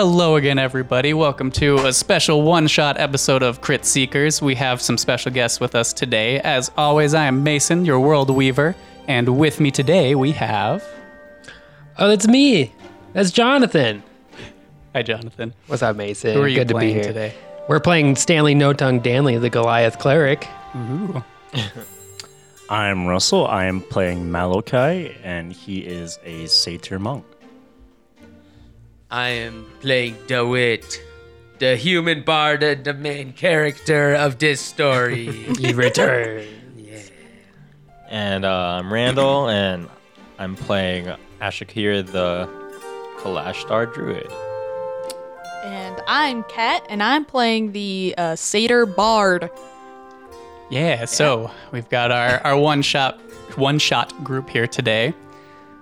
Hello again, everybody. Welcome to a special one shot episode of Crit Seekers. We have some special guests with us today. As always, I am Mason, your world weaver, and with me today we have. Oh, that's me. That's Jonathan. Hi, Jonathan. What's up, Mason? Who are you Good to be here. today? We're playing Stanley No Tongue Danley, the Goliath cleric. Ooh. I'm Russell. I am playing Malachi, and he is a satyr monk. I am playing DeWitt, the human bard and the main character of this story. He returned. And uh, I'm Randall, and I'm playing Ashakir, the Kalashtar Druid. And I'm Kat, and I'm playing the uh, Satyr Bard. Yeah, so we've got our, our one shot one shot group here today.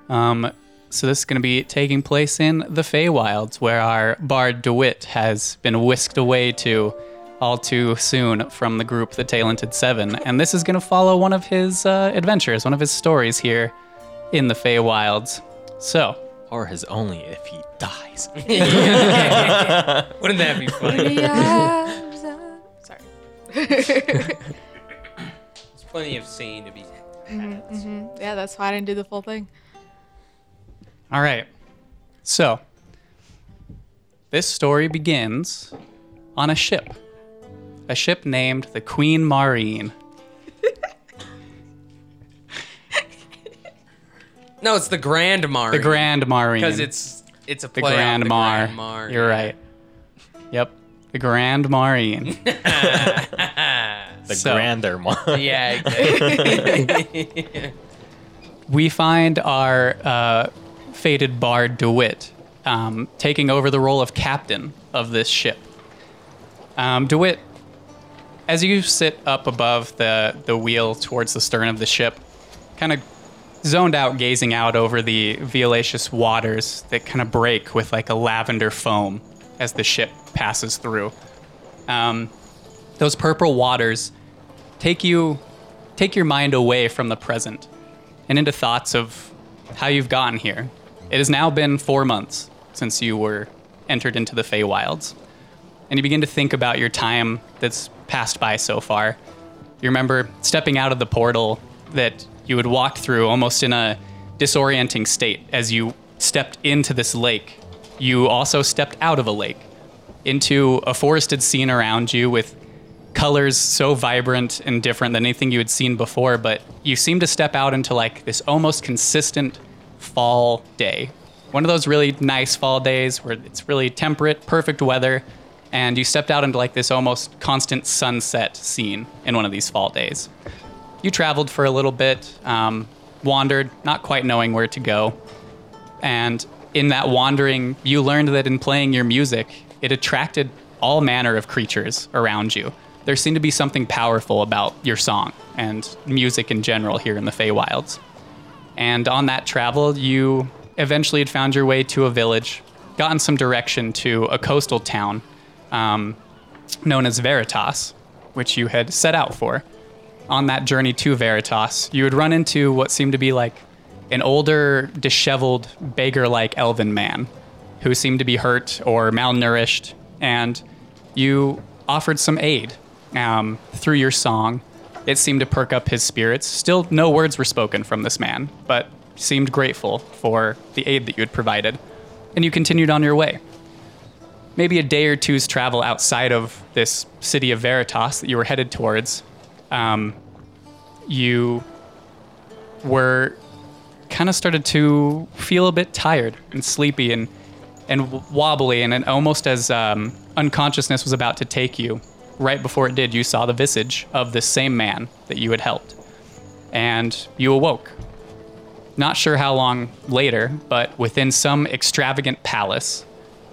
Um, so this is going to be taking place in the Feywilds, where our bard DeWitt has been whisked away to all too soon from the group, the Talented Seven, and this is going to follow one of his uh, adventures, one of his stories here in the Feywilds. So Or his only if he dies. Wouldn't that be funny? Sorry. There's plenty of scene to be. Mm-hmm. Yeah, that's why I didn't do the full thing. All right. So, this story begins on a ship. A ship named the Queen Marine. No, it's the Grand Mar. The Grand Marine. because it's it's a the play Grand on the Mar. Grand Mar. You're right. Yep. The Grand Marine. The So- grander one. Yeah. Exactly. we find our uh, fated bard DeWitt um, taking over the role of captain of this ship. Um, DeWitt, as you sit up above the, the wheel towards the stern of the ship, kind of zoned out, gazing out over the violaceous waters that kind of break with like a lavender foam as the ship passes through. Um, those purple waters take you take your mind away from the present and into thoughts of how you've gotten here. It has now been four months since you were entered into the Feywilds, and you begin to think about your time that's passed by so far. You remember stepping out of the portal that you had walked through almost in a disorienting state as you stepped into this lake. You also stepped out of a lake into a forested scene around you with colors so vibrant and different than anything you had seen before, but you seem to step out into like this almost consistent fall day. One of those really nice fall days where it's really temperate, perfect weather, and you stepped out into like this almost constant sunset scene in one of these fall days. You traveled for a little bit, um, wandered, not quite knowing where to go, and in that wandering, you learned that in playing your music, it attracted all manner of creatures around you. There seemed to be something powerful about your song and music in general here in the Feywilds. And on that travel, you eventually had found your way to a village, gotten some direction to a coastal town um, known as Veritas, which you had set out for. On that journey to Veritas, you would run into what seemed to be like an older, disheveled, beggar like elven man who seemed to be hurt or malnourished, and you offered some aid um, through your song. It seemed to perk up his spirits. Still, no words were spoken from this man, but seemed grateful for the aid that you had provided. And you continued on your way. Maybe a day or two's travel outside of this city of Veritas that you were headed towards, um, you were kind of started to feel a bit tired and sleepy and and wobbly and, and almost as um, unconsciousness was about to take you right before it did you saw the visage of the same man that you had helped. And you awoke. Not sure how long later but within some extravagant palace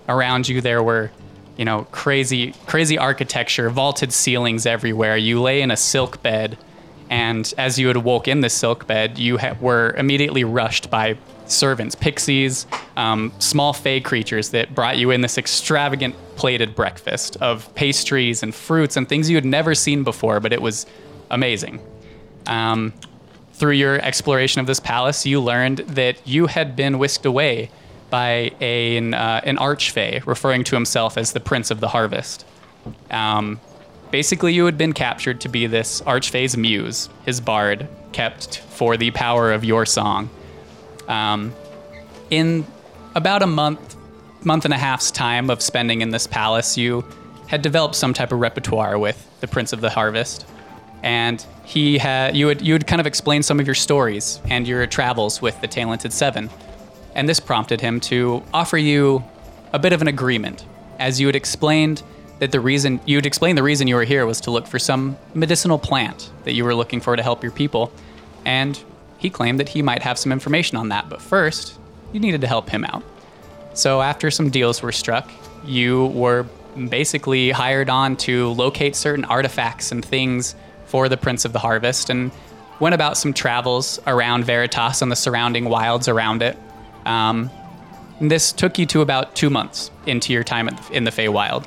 around you there were you know crazy crazy architecture vaulted ceilings everywhere. You lay in a silk bed and as you had awoke in the silk bed you ha- were immediately rushed by servants pixies um, small fey creatures that brought you in this extravagant plated breakfast of pastries and fruits and things you had never seen before but it was amazing um, through your exploration of this palace, you learned that you had been whisked away by a, an, uh, an archfey referring to himself as the Prince of the Harvest. Um, basically, you had been captured to be this archfey's muse, his bard, kept for the power of your song. Um, in about a month, month and a half's time of spending in this palace, you had developed some type of repertoire with the Prince of the Harvest, and he had you had you had kind of explained some of your stories and your travels with the Talented Seven, and this prompted him to offer you a bit of an agreement, as you had explained that the reason you had explained the reason you were here was to look for some medicinal plant that you were looking for to help your people, and he claimed that he might have some information on that. But first, you needed to help him out. So after some deals were struck, you were basically hired on to locate certain artifacts and things for the Prince of the Harvest and went about some travels around Veritas and the surrounding wilds around it. Um, this took you to about two months into your time in the Feywild.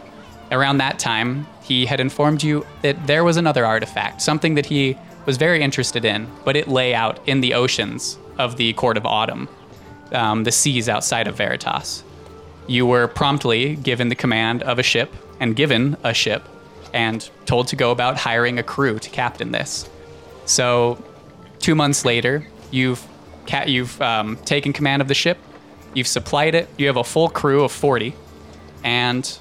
Around that time, he had informed you that there was another artifact, something that he was very interested in, but it lay out in the oceans of the Court of Autumn, um, the seas outside of Veritas. You were promptly given the command of a ship and given a ship and told to go about hiring a crew to captain this. So, two months later, you've ca- you've um, taken command of the ship, you've supplied it, you have a full crew of 40, and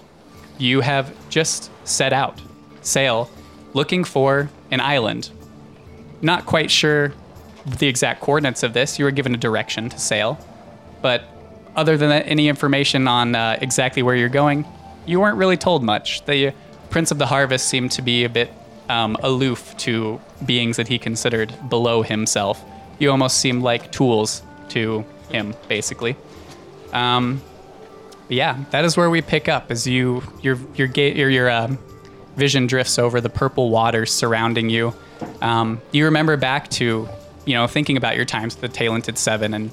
you have just set out, sail, looking for an island. Not quite sure the exact coordinates of this. You were given a direction to sail, but other than that, any information on uh, exactly where you're going, you weren't really told much. The Prince of the Harvest seemed to be a bit um, aloof to beings that he considered below himself. You almost seemed like tools to him, basically. Um, yeah, that is where we pick up as you your your your, your um, vision drifts over the purple waters surrounding you. Um, you remember back to you know thinking about your times with the Talented Seven, and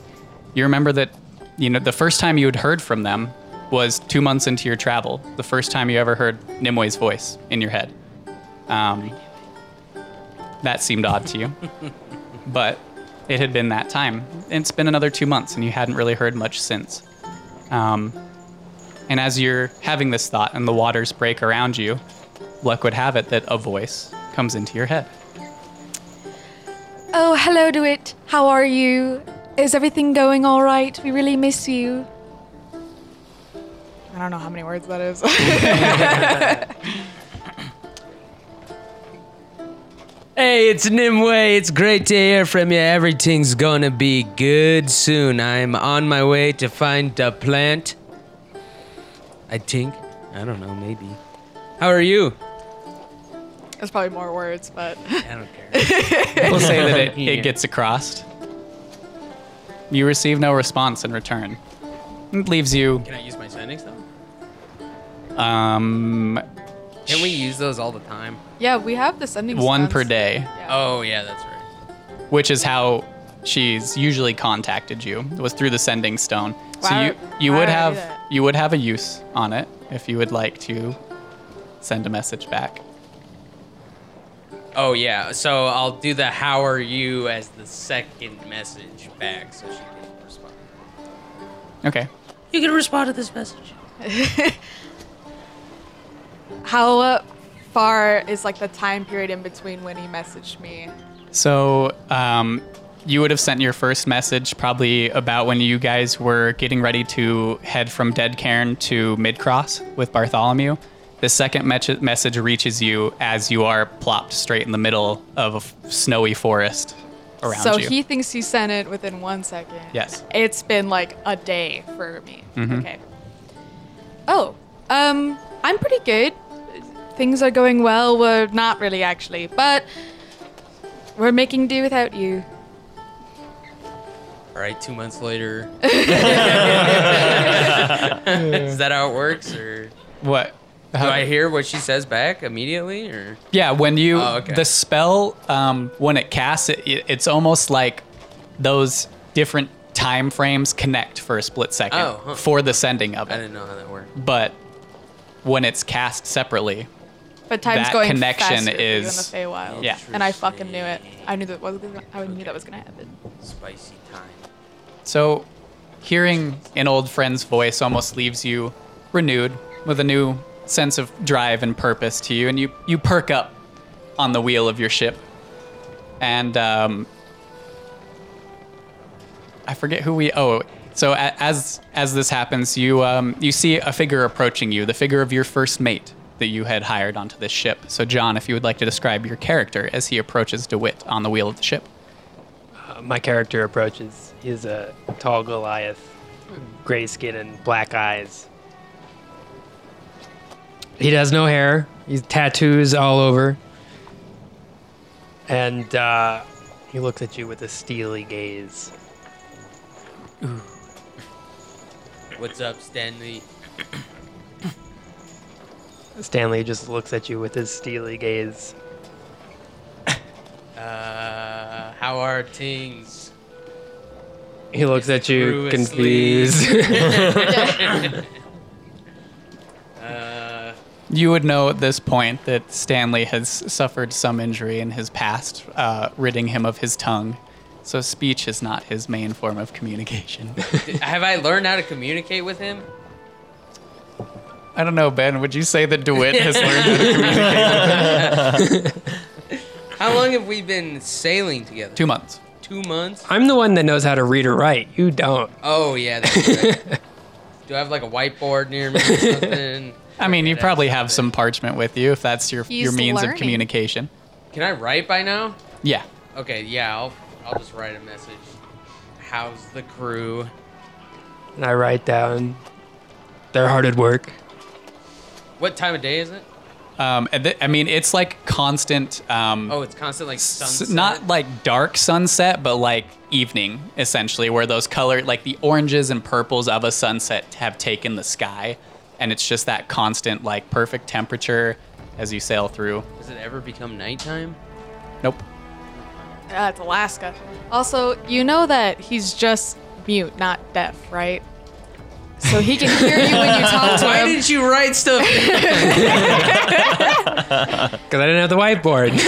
you remember that you know the first time you had heard from them was two months into your travel. The first time you ever heard Nimue's voice in your head. Um, that seemed odd to you, but it had been that time. It's been another two months, and you hadn't really heard much since. Um, and as you're having this thought and the waters break around you, luck would have it that a voice comes into your head. Oh, hello, Dewitt. How are you? Is everything going all right? We really miss you. I don't know how many words that is. Hey, it's Nimue. It's great to hear from you. Everything's gonna be good soon. I'm on my way to find a plant. I think. I don't know, maybe. How are you? There's probably more words, but I don't care. We'll say that it, it gets across. You receive no response in return. It leaves you Can I use my sendings though? um, Can we use those all the time? yeah, we have the sending stone. one per day, Yeah. Oh yeah, that's right. which is how she's usually contacted you. It was through the sending stone. So Why- you you why would would I do have that? you would have a use on it if you would like to send a message back. Oh yeah, so I'll do the "How are you" as the second message back, so she can respond. Okay. You can respond to this message. How uh, far is like the time period in between when he messaged me? So, um, you would have sent your first message probably about when you guys were getting ready to head from Dead Cairn to Midcross with Bartholomew. The second me- message reaches you as you are plopped straight in the middle of a f- snowy forest around you. so you. he thinks he sent it within one second. Yes. It's been like a day for me. Mm-hmm. Okay. Oh, um, I'm pretty good. Things are going well. We're not really actually, but we're making do without you. All right, two months later. Is that how it works, or what? Do I hear what she says back immediately, or? Yeah, when you Oh, okay. the spell um, when it casts it, it, it's almost like those different time frames connect for a split second Oh, huh. for the sending of it. I it. didn't know how that worked. But when it's cast separately, But time's That going connection faster for you in the is- Feywild. yeah. And I fucking knew it. I knew that was. Gonna, I knew that was gonna happen. Spicy time. so hearing an old friend's voice almost leaves you renewed with a new sense of drive and purpose to you, and you, you perk up on the wheel of your ship. And um, I forget who we. Oh, so a- as as this happens, you um, you see a figure approaching you, the figure of your first mate that you had hired onto this ship. So, John, if you would like to describe your character as he approaches DeWitt on the wheel of the ship. Uh, my character approaches. He's a tall Goliath, gray skin and black eyes. He has no hair. He's tattoos all over. And uh, he looks at you with a steely gaze. What's up, Stanley? Stanley just looks at you with his steely gaze. Uh, how are things? He looks at you crew confused. You would know at this point that Stanley has suffered some injury in his past, uh, ridding him of his tongue. So speech is not his main form of communication. have I learned how to communicate with him? I don't know, Ben. Would you say that DeWitt has learned how to communicate? with him? How long have we been sailing together? Two months. Two months? I'm the one that knows how to read or write. You don't. Oh yeah. That's right. Do I have like a whiteboard near me or something? I mean, you probably have some parchment with you if that's your He's your means learning. of communication. Can I write by now? Yeah. Okay, yeah, I'll I'll just write a message. How's the crew? And I write down. They're hard at work. What time of day is it? Um, and th- I mean, it's like constant. Um, Oh, it's constant like s- sunset. not like dark sunset, but like evening, essentially, where those color, like the oranges and purples of a sunset, have taken the sky, and it's just that constant, like perfect temperature as you sail through. Does it ever become nighttime? Nope. Uh, it's Alaska. Also, you know that he's just mute, not deaf, right? So he can hear you when you talk to him. Why didn't you write stuff? Because I didn't have the whiteboard.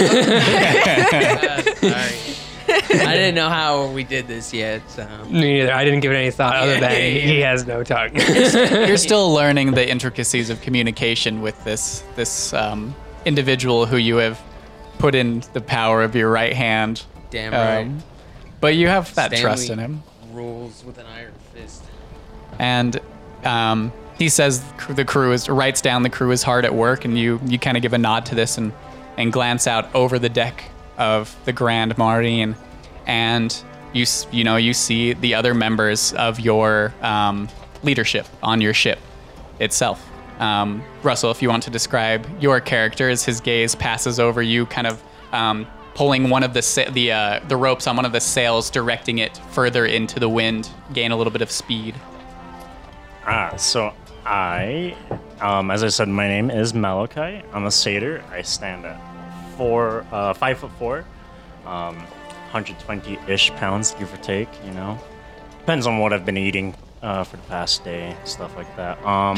Uh, sorry. I didn't know how we did this yet. So. Me neither. I didn't give it any thought other than yeah, yeah. he has no tongue. You're still learning the intricacies of communication with this this um, individual who you have put in the power of your right hand. Damn Um, right. But you have that trust in Stanley him. Rules with an iron fist. and um, he says the crew is writes down the crew is hard at work, and you you kind of give a nod to this and and glance out over the deck of the Grand Marine, and you you know you see the other members of your um, leadership on your ship itself. Um, Russell, if you want to describe your character as his gaze passes over you, kind of um, pulling one of the sa- the uh, the ropes on one of the sails, directing it further into the wind, gain a little bit of speed. Ah, so I, um, as I said, my name is Malachi. I'm a satyr. I stand at four, uh, five foot four, um, 120-ish pounds, give or take. You know, depends on what I've been eating uh, for the past day, stuff like that. Um,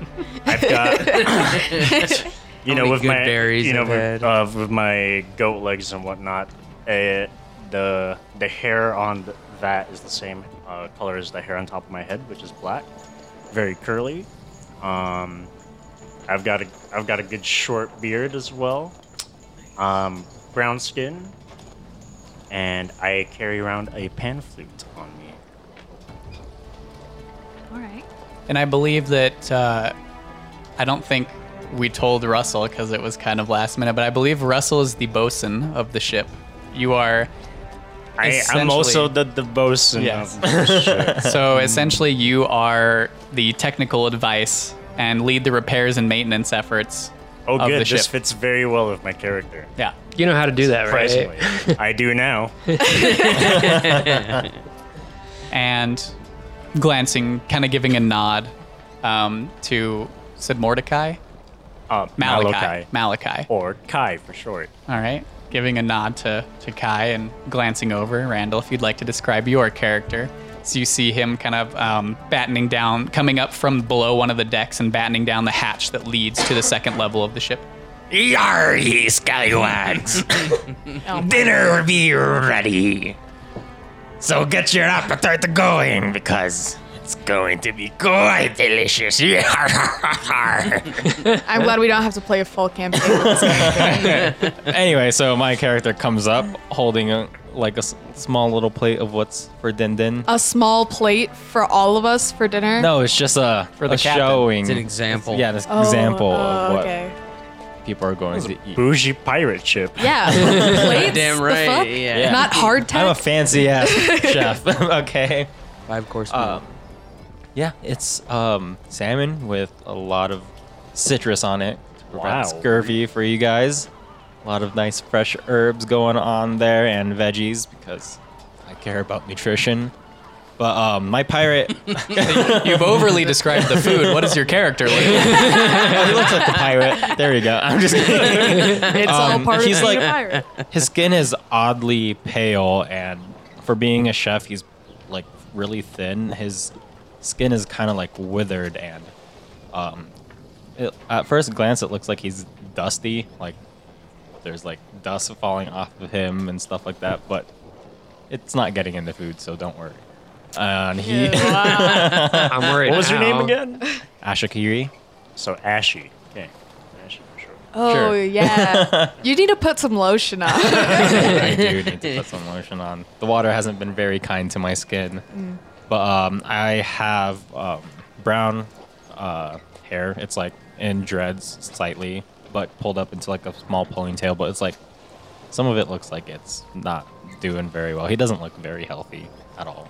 I've got, you know, with my, berries you know, with, uh, with my goat legs and whatnot, uh, the the hair on th- that is the same uh, color as the hair on top of my head, which is black very curly. Um, I've got a I've got a good short beard as well. Um, brown skin, and I carry around a pan flute on me. All right. And I believe that uh, I don't think we told Russell because it was kind of last minute, but I believe Russell is the bosun of the ship. You are I, I'm also the the bosun Yes. of the ship. so essentially you are the technical advice and lead the repairs and maintenance efforts. Oh, Of good. the This fits very well with my character. Yeah. you know how to do that, right? I do now. And glancing, kind of giving a nod um, to said Mordecai, Uh, Malachi, Malachi, Malachi. or Kai for short. All right. Giving a nod to, to Kai and glancing over. Randall, if you'd like to describe your character. So you see him kind of um, battening down, coming up from below one of the decks and battening down the hatch that leads to the second level of the ship. Yar, ye scallywags! Oh, Dinner be ready. So get your appetite going because it's going to be quite delicious. I'm glad we don't have to play a full campaign. with this campaign. anyway, so my character comes up holding a, like a s- small little plate of what's for Din Din. a small plate for all of us for dinner. No, it's just a For the a captain. showing. It's an example. Yeah, an Oh, example oh, of what okay. people are going to eat. Bougie pirate ship. Yeah, plates. Damn the right, fuck? yeah. Yeah. Not hardtack. I'm a fancy ass chef. okay. Five course meal. Um, yeah, it's um, salmon with a lot of citrus on it to prevent Wow. scurvy for you guys. A lot of nice fresh herbs going on there and veggies because I care about nutrition. But um, my pirate, You've overly described the food. What does your character look like? oh, he looks like a pirate. There we go. I'm just kidding. it's all Um, part of he's being like- a pirate. His skin is oddly pale, and for being a chef, he's like really thin. His skin is kind of like withered, and um, it, at first glance, it looks like he's dusty. Like there's like dust falling off of him and stuff like that, but it's not getting into food, so don't worry. And he, I'm worried. What was your name now. again? Ashikiri. So Ashy. Okay. Ashy for sure. Oh Sure. yeah, you need to put some lotion on. I do need to put some lotion on. The water hasn't been very kind to my skin, but um, I have um, brown uh, hair. It's like in dreads slightly, but pulled up into like a small ponytail. But it's like some of it looks like it's not doing very well. He doesn't look very healthy at all.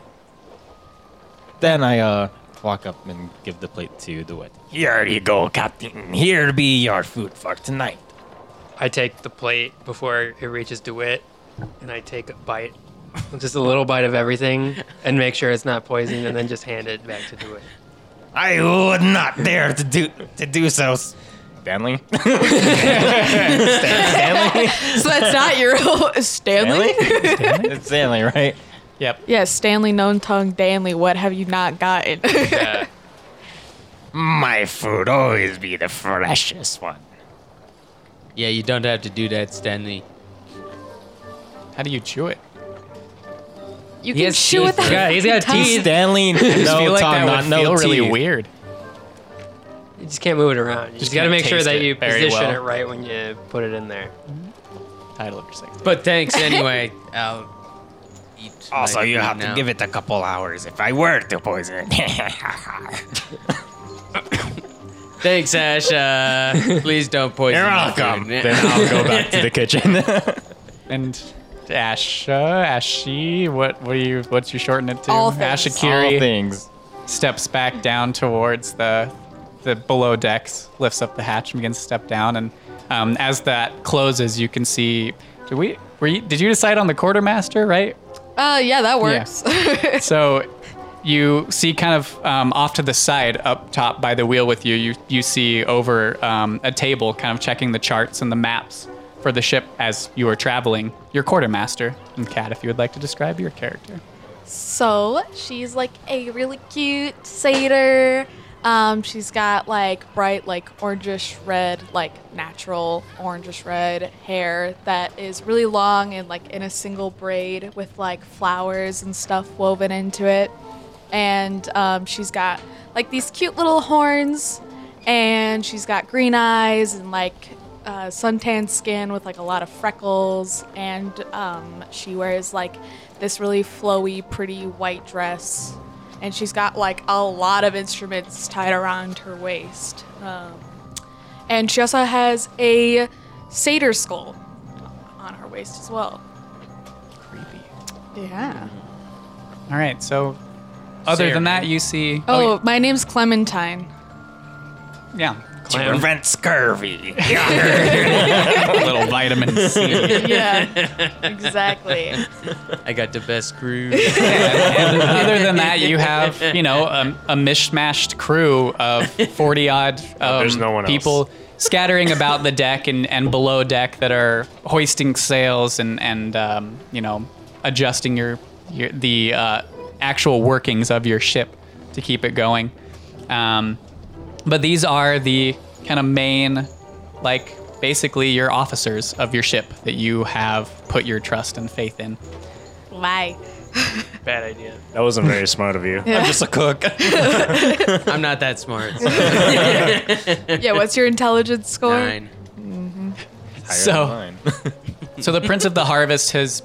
Then I uh, walk up and give the plate to DeWitt. Here you go, Captain. Here be your food for tonight. I take the plate before it reaches DeWitt, and I take a bite, just a little bite of everything, and make sure it's not poisoned, and then just hand it back to DeWitt. I would not dare to do to do so. Stanley. Stanley. so that's not your Stanley. it's Stanley, right? Yep. Yeah, Stanley, known tongue, Danley. What have you not gotten? Yeah. My food always be the freshest one. yeah, you don't have to do that, Stanley. How do you chew it? You He can has chew teeth. with. Yeah, he's got tongue. teeth. Stanley, I just no feel like tongue, that not would no feel really teeth. weird. You just can't move it around. You just, got to make sure that you position well. it right when you put it in there. Title of your sex. But thanks anyway. I'll eat. Also, you have now. to give it a couple hours if I were to poison it. Thanks, Ash. Uh, please don't poison. You're welcome. food. then I'll go back to the kitchen. And Asha, Ashi, what what are you what's you shorten it to? All things. Ashikiri All things. steps back down towards the the below decks, lifts up the hatch and begins to step down. And um, as that closes, you can see. Did we? Were you, did you decide on the quartermaster? Right. Uh, yeah, that works. So you see kind of um, off to the side, up top by the wheel with you, you, you see over um, a table kind of checking the charts and the maps for the ship as you are traveling, your quartermaster. And Kat, if you would like to describe your character. So she's like a really cute satyr. Um, she's got like bright, like orangish red, like natural orangish red hair that is really long and like in a single braid with like flowers and stuff woven into it. And um, she's got like these cute little horns, and she's got green eyes and like uh, suntan skin with like a lot of freckles, and um, she wears like this really flowy, pretty white dress, and she's got like a lot of instruments tied around her waist, um, and she also has a satyr skull on her waist as well. Creepy. Yeah. All right. So, other Say than that, you see. Oh, my name's Clementine. yeah. To prevent scurvy. A little vitamin C. yeah, exactly. I got the best crew. and other than that, you have you know a, a mishmashed crew of forty odd um, there's no one else. people scattering about the deck and, and below deck that are hoisting sails and and um, you know adjusting your, your the uh, actual workings of your ship to keep it going. Um, but these are the kind of main, like basically your officers of your ship that you have put your trust and faith in. Why? Bad idea. That wasn't very smart of you. I'm just a cook. I'm not that smart. Yeah, what's your intelligence score? Nine. Mm-hmm. Higher So- than mine. So the Prince of the Harvest has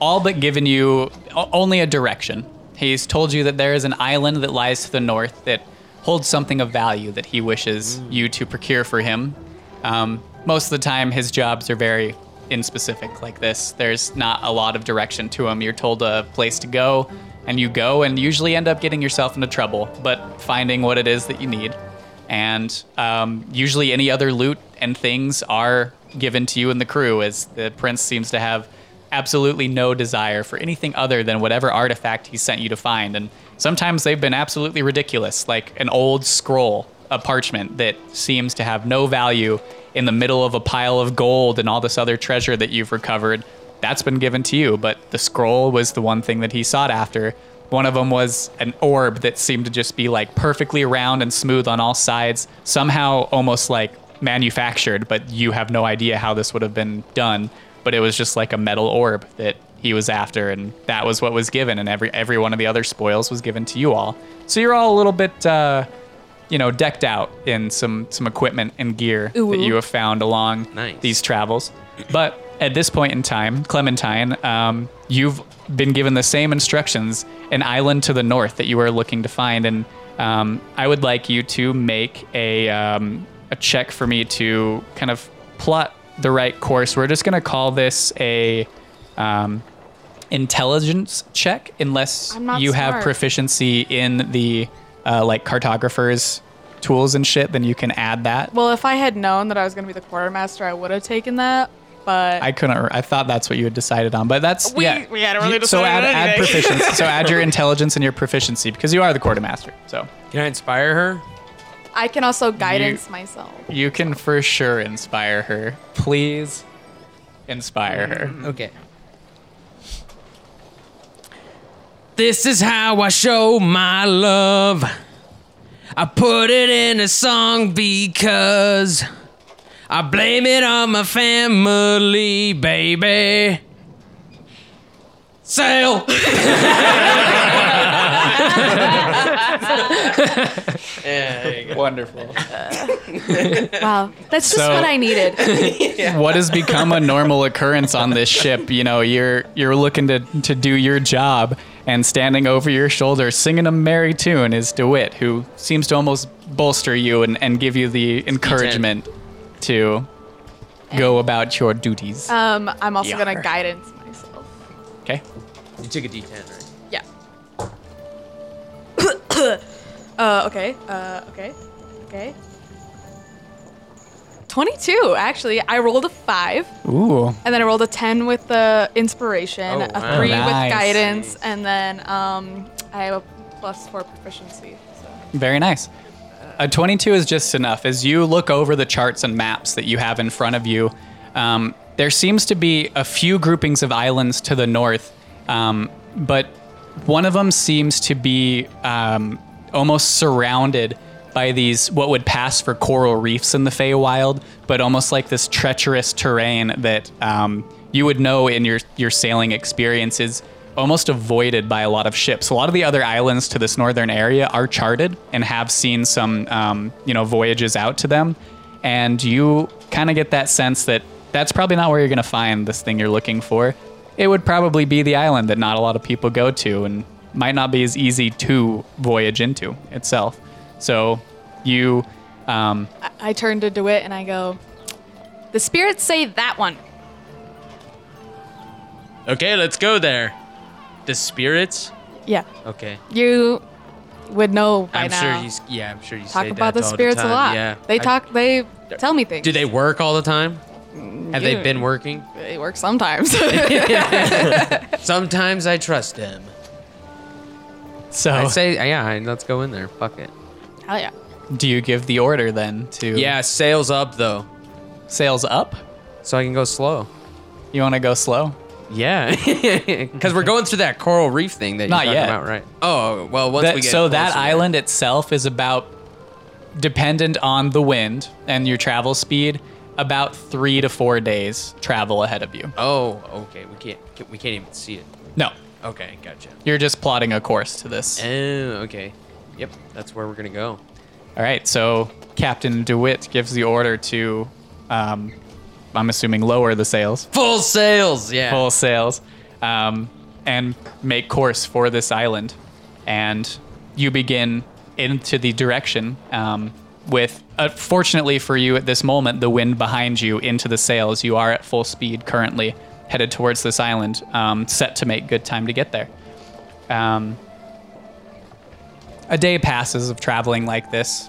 all but given you o- only a direction. He's told you that there is an island that lies to the north that holds something of value that he wishes you to procure for him. Um, most of the time, his jobs are very inspecific like this. There's not a lot of direction to him. You're told a place to go, and you go, and usually end up getting yourself into trouble, but finding what it is that you need. And um, usually, any other loot and things are given to you and the crew, as the prince seems to have absolutely no desire for anything other than whatever artifact he sent you to find. And sometimes they've been absolutely ridiculous, like an old scroll, a parchment that seems to have no value in the middle of a pile of gold and all this other treasure that you've recovered. That's been given to you, but the scroll was the one thing that he sought after. One of them was an orb that seemed to just be like perfectly round and smooth on all sides, somehow almost like manufactured, but you have no idea how this would have been done. But it was just like a metal orb that he was after, and that was what was given, and every every one of the other spoils was given to you all. So you're all a little bit, uh, you know, decked out in some some equipment and gear Ooh. that you have found along Nice. these travels. But at this point in time, Clementine, um, you've been given the same instructions, an island to the north that you are looking to find, and um, I would like you to make a um, a check for me to kind of plot the right course. We're just going to call this a um, intelligence check, unless I'm not you have proficiency in the uh, like cartographers tools and shit. Then you can add that. Well, if I had known that I was going to be the quartermaster, I would have taken that. But I couldn't. I thought that's what you had decided on, but that's We- yeah. we hadn't really You- So add add proficiency. so add your intelligence and your proficiency because you are the quartermaster. So Can I inspire her? I can also guidance myself. you can for sure inspire her. Please inspire her. Okay. This is how I show my love. I put it in a song because I blame it on my family, baby. Sail. Wonderful. Wow, that's just So- what I needed. What has become a normal occurrence on this ship? You know, you're you're looking to to do your job, and standing over your shoulder, singing a merry tune, is Dewitt, who seems to almost bolster you and, and give you the encouragement to go about your duties. Um, I'm also Yar. gonna guidance myself. Okay. You took a D10, right? Yeah. uh, okay. Uh, okay. Okay. 22, actually. I rolled a 5, Ooh. and then I rolled a 10 with the inspiration, Oh, a wow. 3 Nice. with guidance, and then um, I have a plus 4 proficiency. So. Very nice. A 22 is just enough. As you look over the charts and maps that you have in front of you, um, there seems to be a few groupings of islands to the north, um, but one of them seems to be um, almost surrounded by these what would pass for coral reefs in the Feywild, but almost like this treacherous terrain that um, you would know in your your sailing experiences almost avoided by a lot of ships. A lot of the other islands to this northern area are charted and have seen some, um, you know, voyages out to them, and you kind of get that sense that that's probably not where you're going to find this thing you're looking for. It would probably be the island that not a lot of people go to, and might not be as easy to voyage into itself. So you, um, I, I turn to DeWitt and I go, The spirits say that one. Okay, let's go there. The spirits? Yeah. Okay. You would know by I'm now. sure he's yeah, I'm sure you talk say about that the all spirits time. a lot. Yeah. They I- talk, they tell me things. Do they work all the time? Have they been working? They work sometimes. Sometimes I trust them. so I say yeah, let's go in there. Fuck it. Hell yeah. do you give the order then to Yeah, sails up though, sails up? so I can go slow. You want to go slow? Yeah, because we're going through that coral reef thing that you're Not talking yet. about, right? Oh well, once That- we get so that closer. island itself is about dependent on the wind and your travel speed about three to four days travel ahead of you Oh, okay. We can't we can't even see it. no Okay, gotcha. You're just plotting a course to this. Oh, okay. Yep, that's where we're gonna go. All right, so Captain DeWitt gives the order to, um, I'm assuming, lower the sails, Full sails. Yeah. full sails, um, and make course for this island. And you begin into the direction um, with, uh, fortunately for you at this moment, the wind behind you into the sails. You are at full speed currently, headed towards this island, um, set to make good time to get there. Um, a day passes of traveling like this.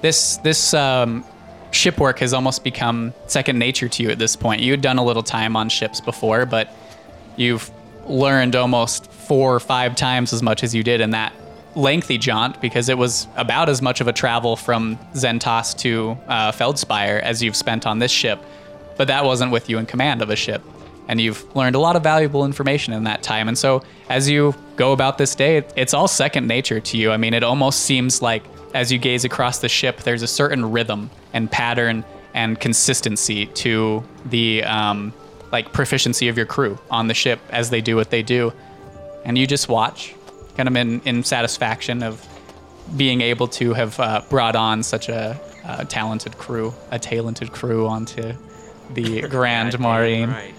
This this um, ship work has almost become second nature to you at this point. You had done a little time on ships before, but you've learned almost four or five times as much as you did in that lengthy jaunt because it was about as much of a travel from Zentos to uh, Feldspire as you've spent on this ship. But that wasn't with you in command of a ship. And you've learned a lot of valuable information in that time. And so as you go about this day, it's all second nature to you. I mean, it almost seems like as you gaze across the ship, there's a certain rhythm and pattern and consistency to the um, like proficiency of your crew on the ship as they do what they do. And you just watch, kind of in, in satisfaction of being able to have uh, brought on such a, uh talented crew, a talented crew onto the Grand Marine. Right.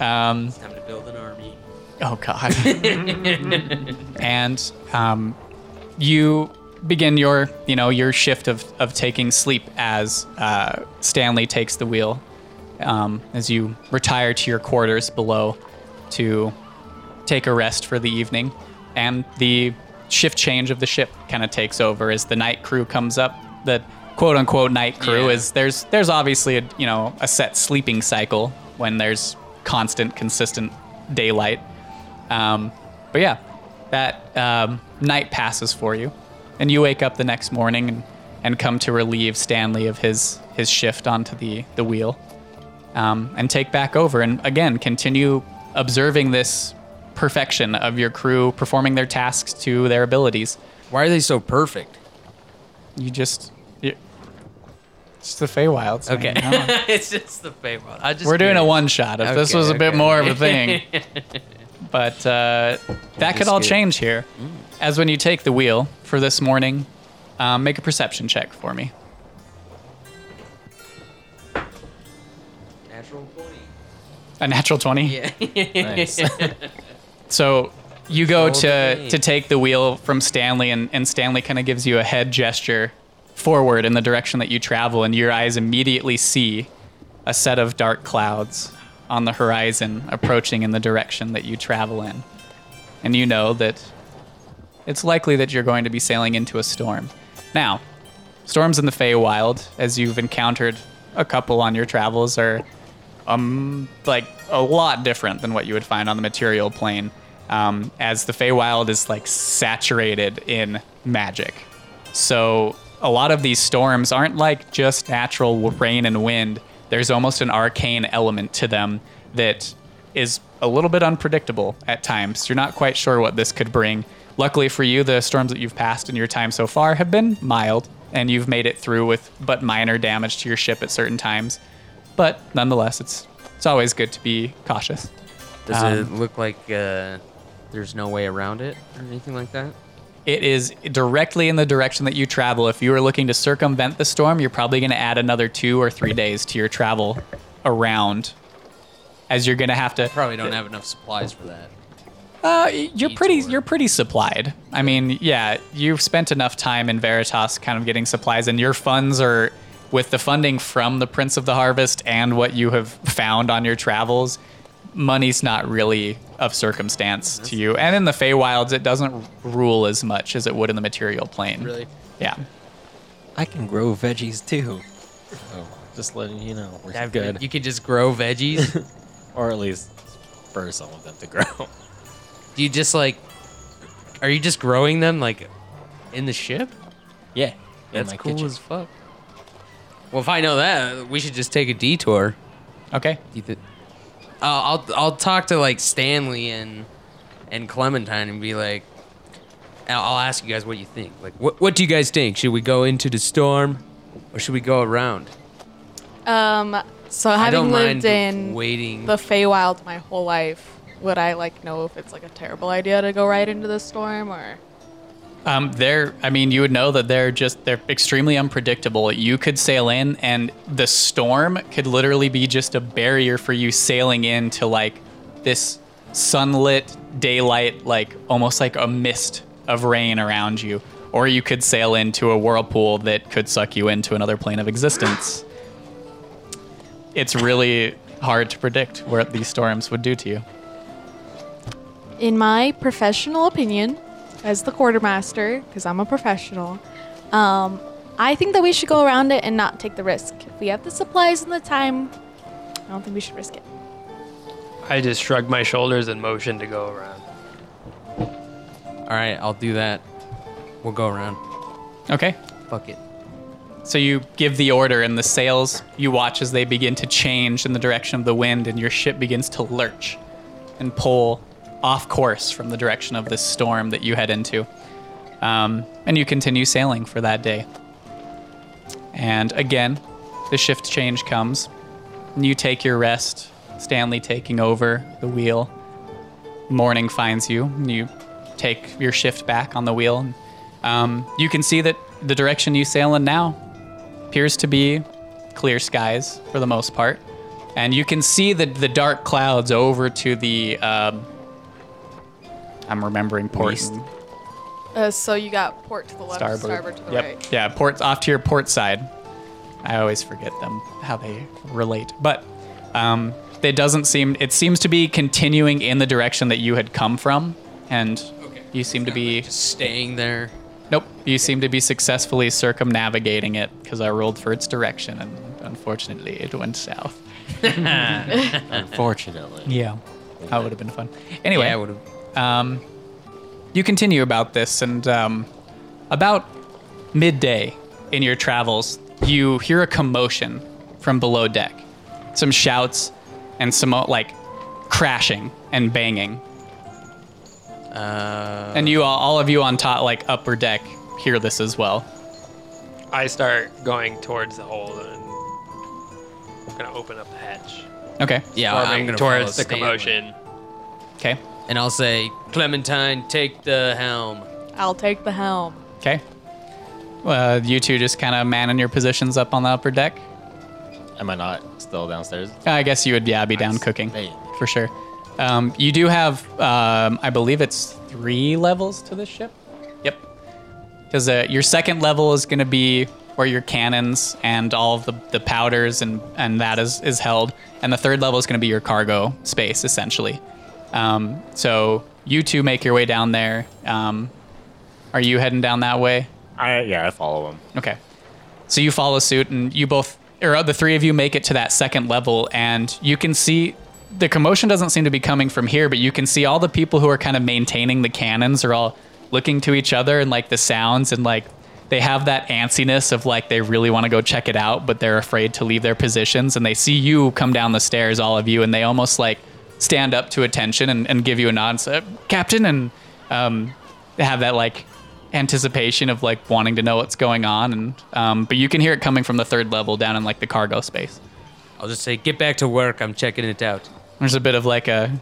Um, Time to build an army. Oh God. and um, you begin your, you know, your shift of, of taking sleep as uh, Stanley takes the wheel, um, as you retire to your quarters below to take a rest for the evening, and the shift change of the ship kind of takes over as the night crew comes up. The quote unquote night crew Yeah. is there's there's obviously a you know a set sleeping cycle when there's constant consistent daylight um, but yeah, that um, night passes for you, and you wake up the next morning and, and come to relieve Stanley of his his shift onto the the wheel, um, and take back over and again continue observing this perfection of your crew performing their tasks to their abilities. Why are they so perfect? You just you, it's the Feywilds. Okay. Come it's just the Feywild. I just We're doing a one shot. If this was a bit more of a thing, but uh, that could all good. change here. As when you take the wheel for this morning, um, make a perception check for me. Natural 20. A natural twenty. Yeah. Nice. So you go Roll the to to take the wheel from Stanley, and, and Stanley kind of gives you a head gesture forward in the direction that you travel, and your eyes immediately see a set of dark clouds on the horizon approaching in the direction that you travel in. And you know that it's likely that you're going to be sailing into a storm. Now, storms in the Feywild, as you've encountered a couple on your travels, are um like a lot different than what you would find on the material plane. Um, as the Feywild is like saturated in magic, so a lot of these storms aren't like just natural rain and wind. There's almost an arcane element to them that is a little bit unpredictable at times. You're not quite sure what this could bring. Luckily for you, the storms that you've passed in your time so far have been mild, and you've made it through with but minor damage to your ship at certain times. But nonetheless, it's it's always good to be cautious. Does Um, it look like uh, there's no way around it or anything like that? It is directly in the direction that you travel. If you are looking to circumvent the storm, you're probably going to add another two or three days to your travel around, as you're going to have to. Probably don't have enough supplies for that. Uh, you're pretty. You're pretty supplied. I mean, yeah, you've spent enough time in Veritas, kind of getting supplies, and your funds are with the funding from the Prince of the Harvest and what you have found on your travels. Money's not really of circumstance to you, and in the Feywilds, it doesn't rule as much as it would in the material plane. Really? Yeah. I can grow veggies too. So just letting you know, we're Have- good. You can just grow veggies. or at least spur some of them to grow. Do you just like? Are you just growing them like in the ship? yeah. in That's my cool kitchen. as fuck. Well, if I know that, we should just take a detour. Okay. You thi- Uh, I'll I'll talk to like Stanley and and Clementine and be like, I'll I'll ask you guys what you think. Like, what what do you guys think? Should we go into the storm, or should we go around? Um, so I having don't lived mind in waiting. the Feywild my whole life, would I like know if it's like a terrible idea to go right into the storm or? Um, they're, I mean, you would know that they're just, they're extremely unpredictable. You could sail in, and the storm could literally be just a barrier for you sailing into like this sunlit daylight, like almost like a mist of rain around you. Or you could sail into a whirlpool that could suck you into another plane of existence. It's really hard to predict what these storms would do to you. In my professional opinion, as the quartermaster, because I'm a professional, um, I think that we should go around it and not take the risk. If we have the supplies and the time, I don't think we should risk it. I just shrugged my shoulders and motioned to go around. All right, I'll do that. We'll go around. Okay. Fuck it. So you give the order, and the sails, you watch as they begin to change in the direction of the wind, and your ship begins to lurch and pull off course from the direction of this storm that you head into. Um, and you continue sailing for that day. And again, the shift change comes, and you take your rest, Stanley taking over the wheel. Morning finds you, and you take your shift back on the wheel. Um, you can see that the direction you sail in now appears to be clear skies for the most part. And you can see the, the dark clouds over to the. Um, I'm remembering port. East. Uh, so you got port to the left, Starboard. starboard, to the yep. right. Yeah, port off to your port side. I always forget them how they relate, but um, it doesn't seem. It seems to be continuing in the direction that you had come from, and you seem to be. Just staying there. Nope, you seem to be successfully circumnavigating it because I rolled for its direction, and unfortunately, it went south. Unfortunately. Yeah, that would have been fun. Anyway, Yeah, I would have. Um, you continue about this, and um, about midday in your travels, you hear a commotion from below deck. Some shouts and some uh, like crashing and banging. Uh, And you all, all of you on top, like upper deck, hear this as well. I start going towards the hole and I'm gonna open up the hatch. Okay. yeah, I'm gonna towards the Stanley. commotion. Okay. And I'll say, Clementine, take the helm. I'll take the helm. Okay. Uh, you two just kind of manning your positions up on the upper deck. Am I not still downstairs? I guess you would, yeah, be down Nice. cooking Hey. for sure. Um, you do have, um, I believe it's three levels to this ship. Yep. Because uh, your second level is going to be where your cannons and all of the, the powders and, and that is, is held. And the third level is going to be your cargo space, essentially. Um, so you two make your way down there. Um, are you heading down that way? I yeah, I follow him. Okay. So you follow suit, and you both, or the three of you, make it to that second level, and you can see the commotion doesn't seem to be coming from here, but you can see all the people who are kind of maintaining the cannons are all looking to each other and like the sounds, and like they have that antsiness of like they really want to go check it out, but they're afraid to leave their positions, and they see you come down the stairs, all of you, and they almost like stand up to attention and, and give you a nod, and say, Captain, and um, have that like anticipation of like wanting to know what's going on and um, but you can hear it coming from the third level down in like the cargo space I'll just say, get back to work. I'm checking it out. there's a bit of like a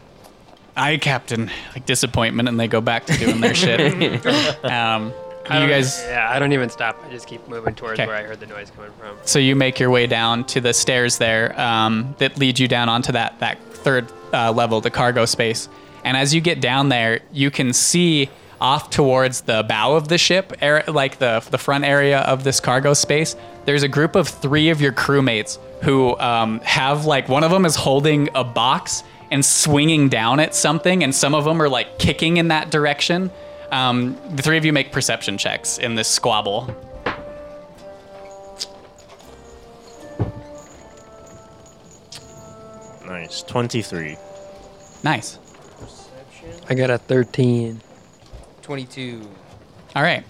aye captain like disappointment and they go back to doing their shit um, I you don't- guys Yeah, I don't even stop. I just keep moving towards 'Kay. where I heard the noise coming from. so you make your way down to the stairs there um, that lead you down onto that that third uh, level the cargo space. And as you get down there you can see off towards the bow of the ship ar- like the the front area of this cargo space there's a group of three of your crewmates who um, have like one of them is holding a box and swinging down at something and some of them are like kicking in that direction. Um, the three of you make perception checks in this squabble. Nice, twenty-three. Nice I got a 13. 22. All right.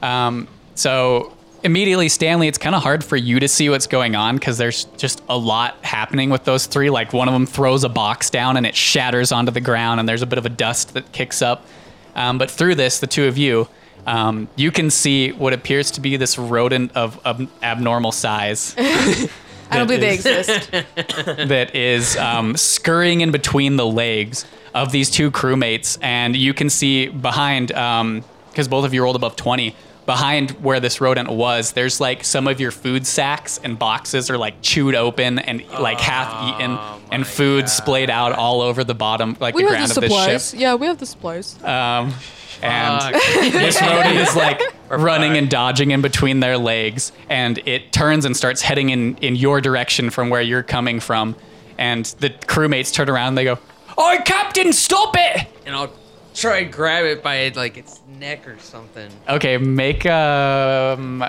Um, so immediately, Stanley, it's kind of hard for you to see what's going on because there's just a lot happening with those three. Like one of them throws a box down and it shatters onto the ground, and there's a bit of a dust that kicks up. Um, but through this, the two of you, um, you can see what appears to be this rodent of, of abnormal size I don't believe they exist. that is um, scurrying in between the legs of these two crewmates, and you can see behind, because both of you rolled above 20, behind where this rodent was, there's like some of your food sacks and boxes are like chewed open and like half eaten, and food splayed out all over the bottom, like We the have ground the of this supplies. ship. Yeah, we have the supplies. Um, and this rodent is like running and dodging in between their legs, and it turns and starts heading in in your direction from where you're coming from. And the crewmates turn around and they go, "Oh, Captain, stop it!" And I'll try and grab it by like its neck or something. Okay, make um,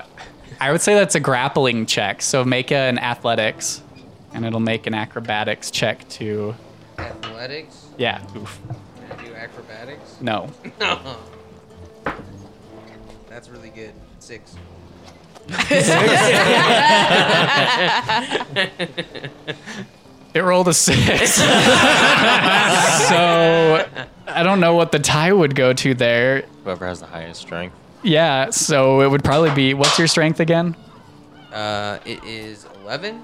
I would say that's a grappling check. So make a, an athletics, and it'll make an acrobatics check to Athletics? yeah. Oof. Can I do acrobatics? No. That's really good. Six. It rolled a six. so I don't know what the tie would go to there. Whoever has the highest strength. Yeah, so it would probably be what's your strength again? Uh, it is 11?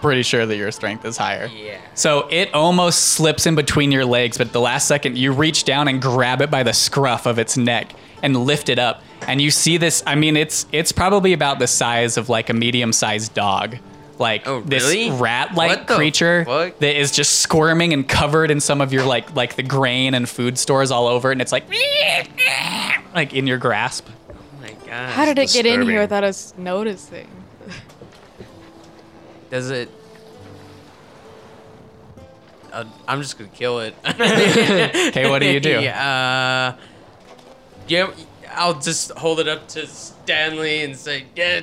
Pretty sure that your strength is higher. Yeah. So it almost slips in between your legs, but at the last second you reach down and grab it by the scruff of its neck and lift it up. And you see this, I mean it's it's probably about the size of like a medium-sized dog. Like Oh, this rat-like creature fuck? that is just squirming and covered in some of your like like the grain and food stores all over it, and it's like like in your grasp. Oh my god. How did it get in here without us noticing? Does it. Uh, I'm just gonna kill it. Okay, what do you do? Yeah, uh, yeah, I'll just hold it up to Stanley and say, "Yeah,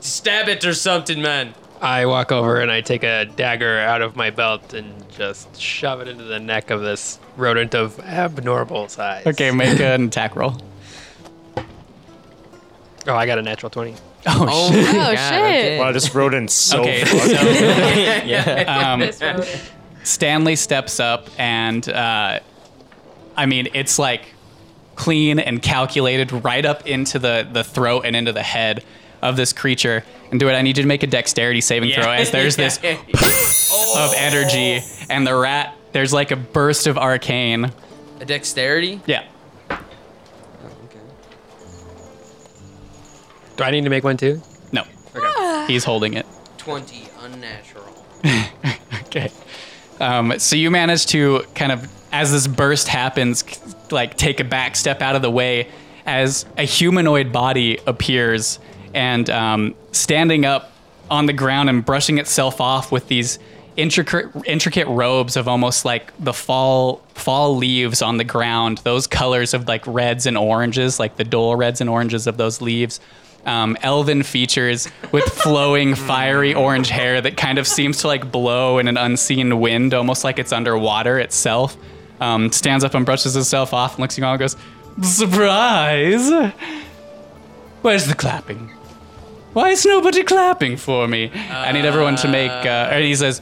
stab it or something, man." I walk over and I take a dagger out of my belt and just shove it into the neck of this rodent of abnormal size. Okay, make an attack roll. Oh, I got a natural 20. Oh, Oh, shit. Oh, God, shit. Wow, this rodent's so Okay, fucked. Um, Stanley steps up and uh, I mean it's like clean and calculated right up into the the throat and into the head of this creature. And do it. I need you to make a dexterity saving throw as there's this of energy and the rat. There's like a burst of arcane. A dexterity. Yeah. Oh, okay. Do I need to make one too? No. He's holding it. Twenty unnatural. Okay. Um, so you manage to kind of, as this burst happens, like take a back step out of the way as a humanoid body appears and um, standing up on the ground and brushing itself off with these intricate intricate robes of almost like the fall fall leaves on the ground those colors of like reds and oranges like the dull reds and oranges of those leaves. Um, elven features with flowing fiery orange hair that kind of seems to like blow in an unseen wind almost like it's underwater itself. Um, stands up and brushes itself off and looks at you all and goes surprise! Where's the clapping why is nobody clapping for me? I need everyone to make, uh, or he says,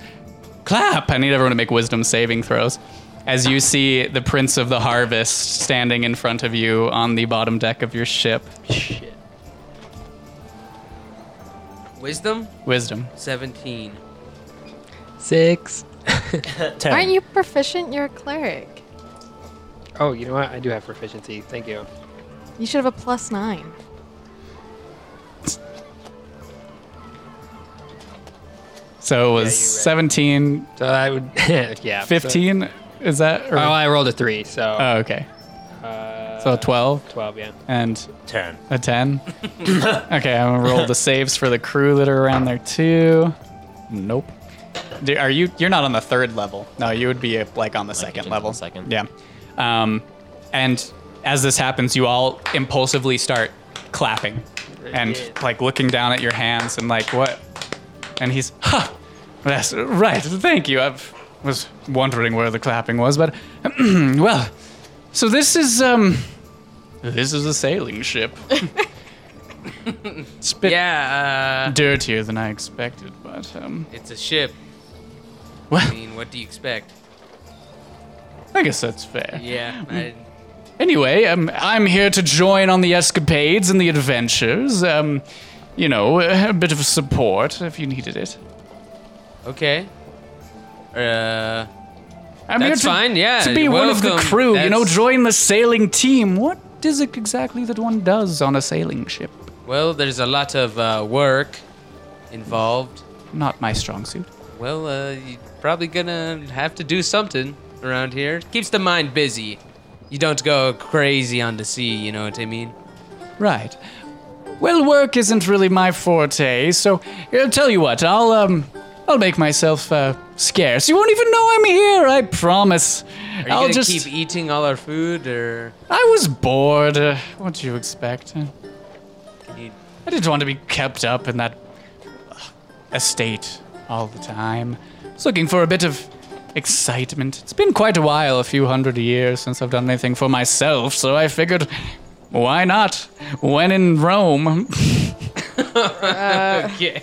clap. I need everyone to make wisdom saving throws. As you see the Prince of the Harvest standing in front of you on the bottom deck of your ship. Shit. Wisdom. Wisdom. Seventeen. Six. Ten. Aren't you proficient? You're a cleric. Oh, you know what? I do have proficiency. Thank you. You should have a plus nine. So it was you're right. 17, So I would, yeah. so- 15? Is that? Or, oh, I rolled a three, so. oh, okay. uh, So 12 12, yeah. and Ten. a 10. okay, I'm gonna roll the saves for the crew that are around there too. Nope. Do- Are you? You're not on the third level. No, you would be uh, like on the second level. the second. Yeah. Um, and as this happens, you all impulsively start clapping and like looking down at your hands and like what? And he's, ha, that's right. Thank you. I was wondering where the clapping was, but well, so this is um, this is a sailing ship. it's a bit Yeah. Uh, dirtier than I expected, but um, it's a ship. well, I mean, what do you expect? I guess that's fair. Yeah. I, Anyway, um, I'm here to join on the escapades and the adventures. Um, you know, a bit of support if you needed it. Okay. Uh. I'm That's here to, fine, yeah, To be you're one of the welcome. crew, you know, join the sailing team. What is it exactly that one does on a sailing ship? Well, there's a lot of uh, work involved. Not my strong suit. Well, uh, you're probably gonna have to do something around here. Keeps the mind busy. You don't go crazy on the sea, you know what I mean? Right. Well, work isn't really my forte, so I'll tell you what. I'll um, I'll make myself uh, scarce. You won't even know I'm here. I promise. Are you I'll gonna just. keep eating all our food, or I was bored. Uh, what do you expect? Uh, you- I didn't want to be kept up in that uh, estate all the time. I was looking for a bit of excitement. It's been quite a while, a few hundred years, since I've done anything for myself, so I figured, why not? When in Rome. okay?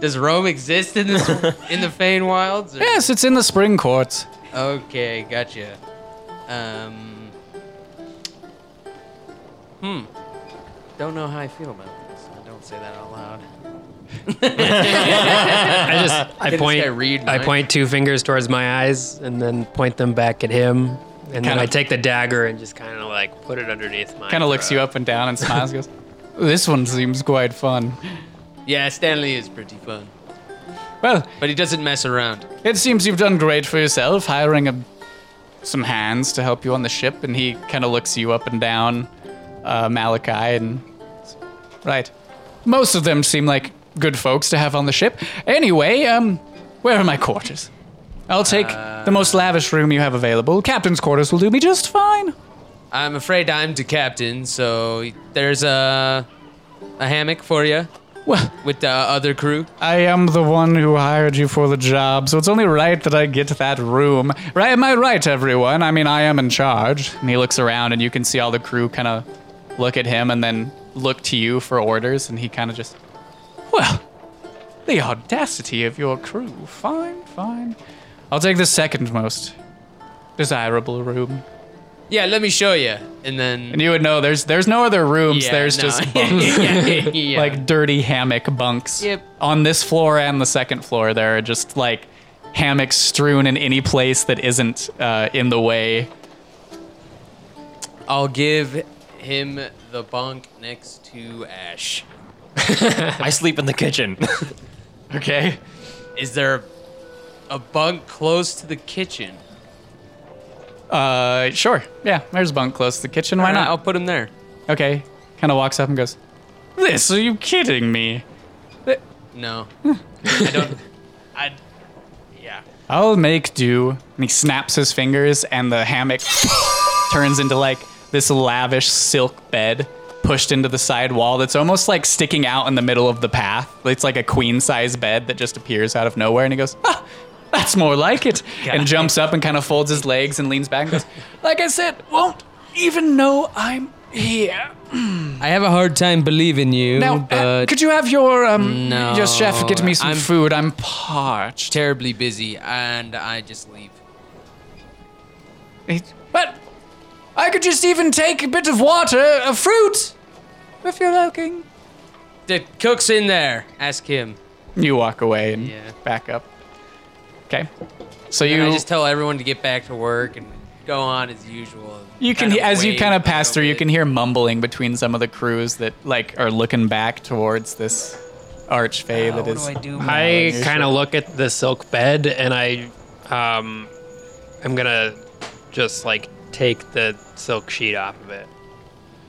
Does Rome exist in this in the Feywilds? or- yes, it's in the spring courts. Okay, gotcha. Um. Hmm. Don't know how I feel about this. I don't say that out loud. I just I Can this point guy read I minds? point two fingers towards my eyes and then point them back at him. And then Kinda- I take the dagger and just kind of like put it underneath my. Kind of looks you up and down and smiles. goes, "This one seems quite fun." Yeah, Stanley is pretty fun, Well, but he doesn't mess around. It seems you've done great for yourself, hiring a, some hands to help you on the ship, and he kind of looks you up and down, uh, Malachi, and right. Most of them seem like good folks to have on the ship. Anyway, um, where are my quarters? I'll take the most lavish room you have available. Captain's quarters will do me just fine. I'm afraid I'm the captain, so there's a a hammock for you Well, with the other crew. I am the one who hired you for the job, so it's only right that I get that room. Right? Am I right, everyone? I mean, I am in charge. And he looks around, and you can see all the crew kind of look at him and then look to you for orders, and he kind of just, well, the audacity of your crew. Fine, fine. I'll take the second most desirable room. Yeah, let me show you, and then And you would know there's there's no other rooms. Yeah, there's no. just bunks. yeah, yeah. like dirty hammock bunks. Yep. On this floor and the second floor, there are just like hammocks strewn in any place that isn't uh, in the way. I'll give him the bunk next to Ash. I sleep in the kitchen. Okay. Is there a bunk close to the kitchen? Uh, sure. Yeah, there's a bunk close to the kitchen. Why not? I'll put him there. Okay. Kind of walks up and goes, "This? Are you kidding me? No, I don't. I. Yeah. I'll make do." And he snaps his fingers, and the hammock turns into like this lavish silk bed pushed into the side wall that's almost like sticking out in the middle of the path. It's like a queen size bed that just appears out of nowhere, and he goes, "Ah, that's more like it," and jumps up and kind of folds his legs and leans back and goes, "Like I said, won't even know I'm here." I have a hard time believing you, Now, uh, but could you have your um No, your chef get me some I'm- food? I'm parched. terribly busy, and I just leave. It- But I could just even take a bit of water, a fruit, if you're looking. The cook's in there. Ask him. You walk away and Yeah. back up. Okay. So And you I just tell everyone to get back to work and go on as usual. you can Kind of as you kind of pass little through, you can hear mumbling between some of the crews that like are looking back towards this archfey that is. do? I your kind of look at the silk bed and I, um, I'm gonna just like take the silk sheet off of it.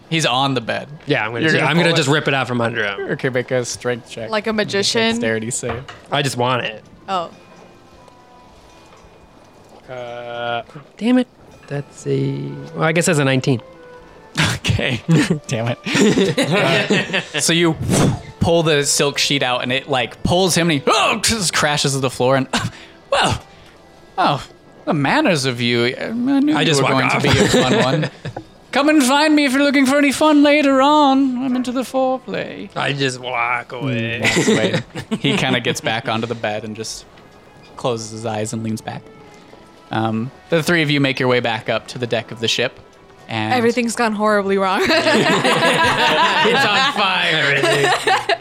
He's on the bed. Yeah, I'm gonna. You're gonna I'm gonna pull just rip it out from under him. Okay, make a strength check. Like a magician. Dexterity save. I just want it. Oh. Uh, damn it. That's a. Well, I guess that's a 19. Okay. Damn it. Uh, so you pull the silk sheet out and it like pulls him and he oh, just crashes to the floor and well, oh, the manners of you. I knew I you just were walk going to off. be a fun one. Come and find me if you're looking for any fun later on. I'm into the foreplay. I just walk away. he kind of gets back onto the bed and just closes his eyes and leans back. Um, the three of you make your way back up to the deck of the ship. And Everything's gone horribly wrong. It's on fire.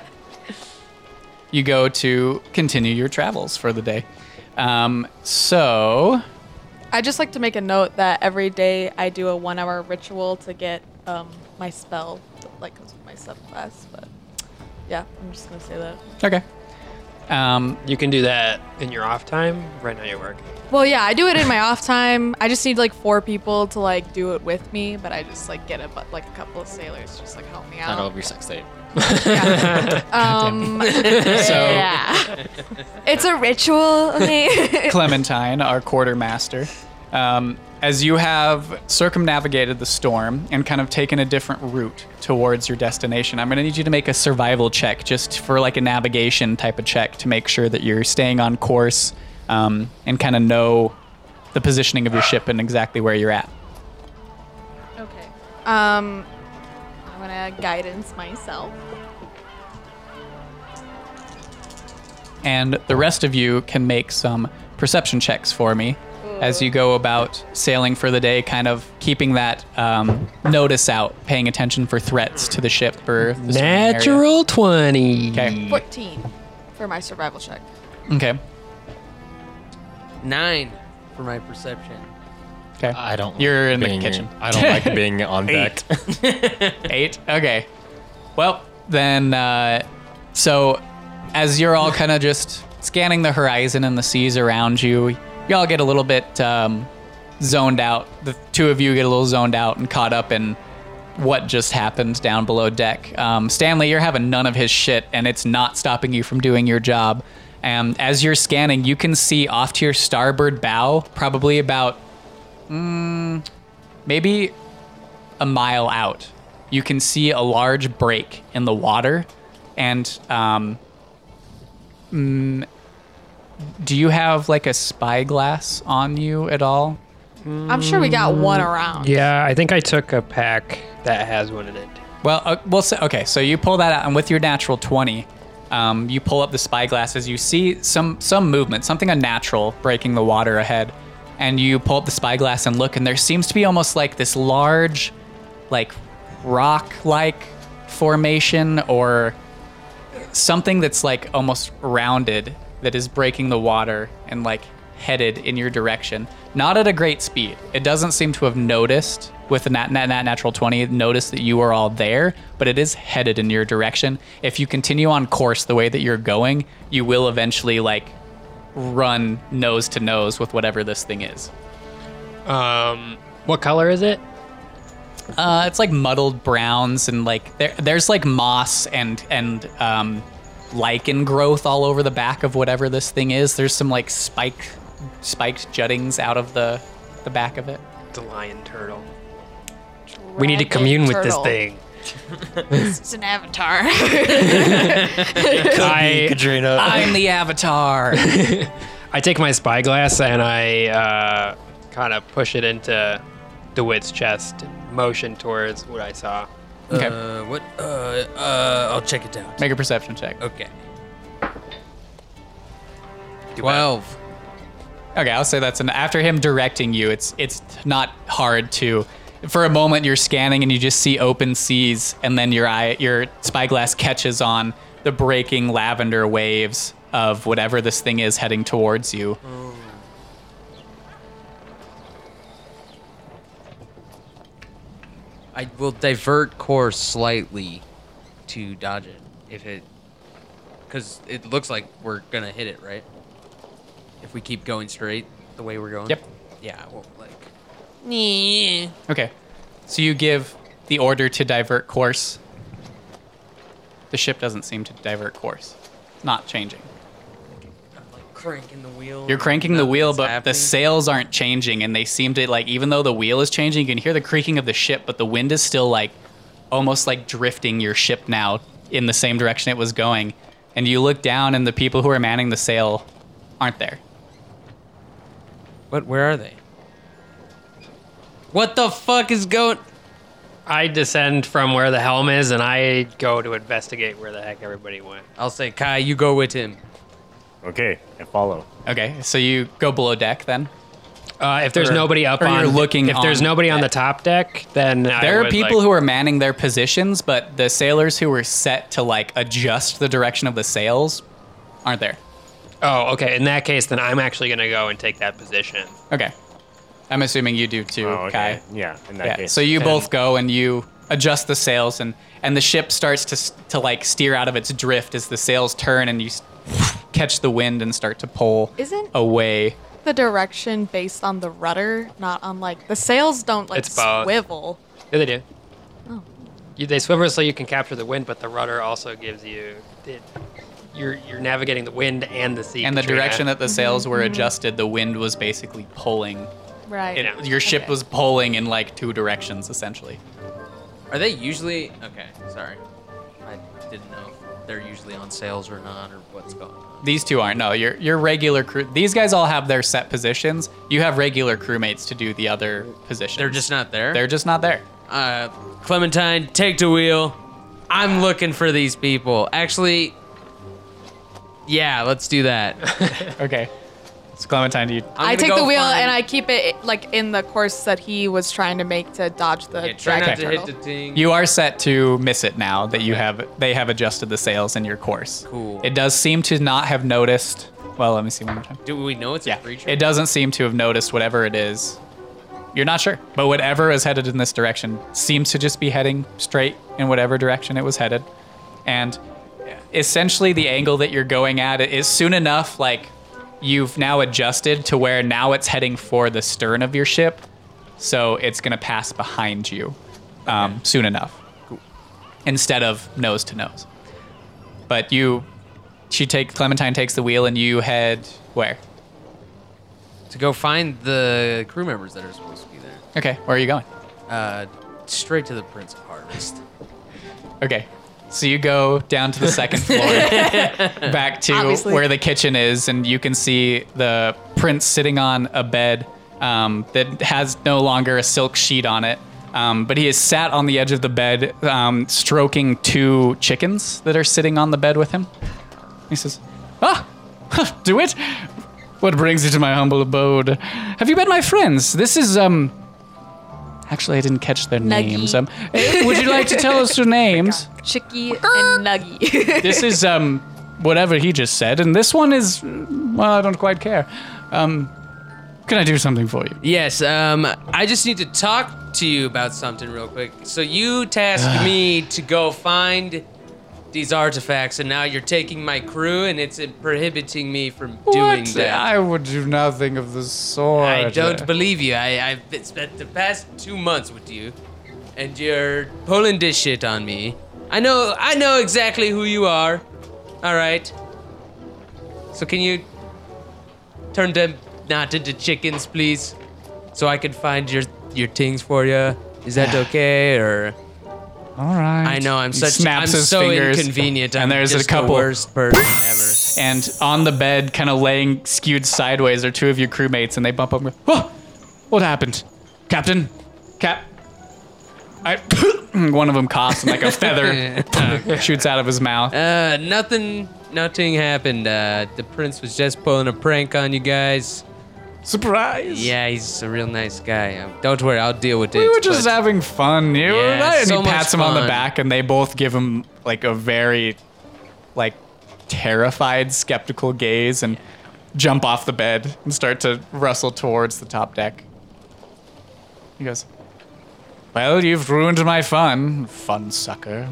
you go to continue your travels for the day. Um, so I just like to make a note that every day I do a one hour ritual to get um, my spell, like comes with my subclass. But yeah, I'm just gonna say that. okay. Um, You can do that in your off time. Right now you're working. Well, yeah, I do it in my off time. I just need like four people to like do it with me, but I just like get a but like a couple of sailors to just like help me Not out. over your sex date. Um, yeah, it's a ritual. Okay. Clementine, our quartermaster, um, as you have circumnavigated the storm and kind of taken a different route towards your destination, I'm going to need you to make a survival check just for like a navigation type of check to make sure that you're staying on course um, and kind of know the positioning of your ship and exactly where you're at. okay. Um, I'm gonna guidance myself. and the rest of you can make some perception checks for me as you go about sailing for the day, kind of keeping that um, notice out, paying attention for threats to the ship or the surrounding area. Natural twenty. Okay. 14 for my survival check. Okay. Nine for my perception. Okay. I don't. You're like in the being- kitchen. I don't like being on deck. Eight. Okay. Well, then, uh, so as you're all kind of just scanning the horizon and the seas around you, y'all get a little bit um, zoned out. The two of you get a little zoned out and caught up in what just happened down below deck. Um, Stanley, you're having none of his shit, and it's not stopping you from doing your job. And as you're scanning, you can see off to your starboard bow, probably about mm, maybe a mile out, you can see a large break in the water. And um, mm, do you have like a spyglass on you at all? I'm sure we got one around. Yeah, I think I took a pack that has one in it. Well, uh, we'll say, okay. So you pull that out, and with your natural twenty, um, you pull up the spyglasses. You see some some movement, something unnatural breaking the water ahead, and you pull up the spyglass and look, and there seems to be almost like this large, like rock-like formation or something that's like almost rounded that is breaking the water and like headed in your direction. Not at a great speed. It doesn't seem to have noticed with the nat, nat, nat natural 20, noticed that you are all there, but it is headed in your direction. If you continue on course the way that you're going, you will eventually like run nose to nose with whatever this thing is. Um, what color is it? Uh, it's like muddled browns and like there, there's like moss and and um, lichen growth all over the back of whatever this thing is. There's some like spike spiked juttings out of the the back of it. The lion turtle. We need to Dragon commune with this turtle. thing. It's an avatar. I, Katrina. I'm the avatar. I take my spyglass and I uh, kind of push it into DeWitt's chest motion towards what I saw. Okay. Uh, what? Uh, uh, I'll check it out. Make a perception check. Okay. Twelve. Okay, I'll say that's an after him directing you, it's it's not hard to for a moment you're scanning and you just see open seas and then your eye your spyglass catches on the breaking lavender waves of whatever this thing is heading towards you. I will divert course slightly to dodge it if it, because it looks like we're gonna hit it, right? If we keep going straight the way we're going. Yep. Yeah. Well, like. Okay. So you give the order to divert course. The ship doesn't seem to divert course. It's not changing. Like cranking the wheel. You're cranking the wheel, Nothing's but the sails aren't changing, and they seem to like even though the wheel is changing, you can hear the creaking of the ship, but the wind is still like almost like drifting your ship now in the same direction it was going. And you look down, and the people who are manning the sail aren't there. What? Where are they? What the fuck is going? I descend from where the helm is and I go to investigate where the heck everybody went. I'll say, Kai, you go with him. Okay, I follow. Okay, so you go below deck then. Uh, if there's Or- nobody up or on, you're looking if there's on nobody on the top deck, then I There are would, people like- who are manning their positions, but the sailors who were set to like adjust the direction of the sails aren't there. Oh, okay. In that case, then I'm actually gonna go and take that position. Okay. I'm assuming you do too, Oh, okay. Kai. Yeah, in that Yeah. case. So you And- both go and you adjust the sails, and and the ship starts to s- to like steer out of its drift as the sails turn, and you s- catch the wind and start to pull Isn't- away. The direction based on the rudder, not on like the sails don't like It's both. swivel. Yeah, they do. Oh. You, they swivel so you can capture the wind, but the rudder also gives you. It, you're you're navigating the wind and the sea. And the Katrina. direction that the mm-hmm. sails were mm-hmm. adjusted, the wind was basically pulling. Right. It, Your ship Okay. was pulling in like two directions essentially. Are they usually okay? Sorry, I didn't know if they're usually on sails or not, or what's going on. These two aren't. No, your your regular crew. These guys all have their set positions. You have regular crewmates to do the other positions. They're just not there. They're just not there. Uh, Clementine, take the wheel. I'm looking for these people. Actually, yeah, let's do that. Okay. So Clementine, do you? I'm I take the wheel find- and I keep it like in the course that he was trying to make to dodge the Yeah, try dragon not to hit turtle. the thing. You are set to miss it now that you have they have adjusted the sails in your course. Cool. It does seem to not have noticed. Well, let me see one more time. do we know it's Yeah, a creature? it doesn't seem to have noticed whatever it is. You're not sure, but whatever is headed in this direction seems to just be heading straight in whatever direction it was headed, and essentially the angle that you're going at is soon enough like you've now adjusted to where now it's heading for the stern of your ship, so it's gonna pass behind you um, soon enough, instead of nose to nose. But you, she take Clementine takes the wheel and you head where? to go find the crew members that are supposed to be there. Okay, where are you going? Uh, straight to the Prince of Harvest. Okay. So you go down to the second floor, back to Obviously. where the kitchen is, and you can see the prince sitting on a bed um, that has no longer a silk sheet on it. Um, but he is sat on the edge of the bed, um, stroking two chickens that are sitting on the bed with him. He says, Ah, do it. What brings you to my humble abode? Have you met my friends? This is, um. Actually, I didn't catch their Nuggy. names. Um, eh, would you like to tell us your names? Chicky and Nuggy. this is um whatever he just said, and this one is well, I don't quite care. Um, can I do something for you? Yes, um, I just need to talk to you about something real quick. So you tasked me to go find these artifacts, and now you're taking my crew, and it's uh, prohibiting me from doing that. I would do nothing of the sort. I don't believe you. I, I've been- spent the past two months with you, and you're pulling this shit on me. I know, I know exactly who you are. All right. So can you turn them not into chickens, please, so I can find your your things for you? Is that okay? Or All right. I know I'm He such snaps I'm his so fingers, inconvenient. I'm and there's just a couple. the worst person ever. And on the bed, kind of laying skewed sideways, are two of your crewmates, and they bump up. and go, Oh, what happened, Captain? Cap. I. One of them coughs, and like a feather shoots out of his mouth. Uh, nothing, nothing happened. Uh, the prince was just pulling a prank on you guys. Surprise! Yeah, he's a real nice guy. Um, don't worry, I'll deal with it. We were just but- having fun. You Yeah, and, so he pats him on the fun. back, and they both give him like a very, like, terrified, skeptical gaze, and jump off the bed and start to rustle towards the top deck. He goes, "Well, you've ruined my fun, fun sucker."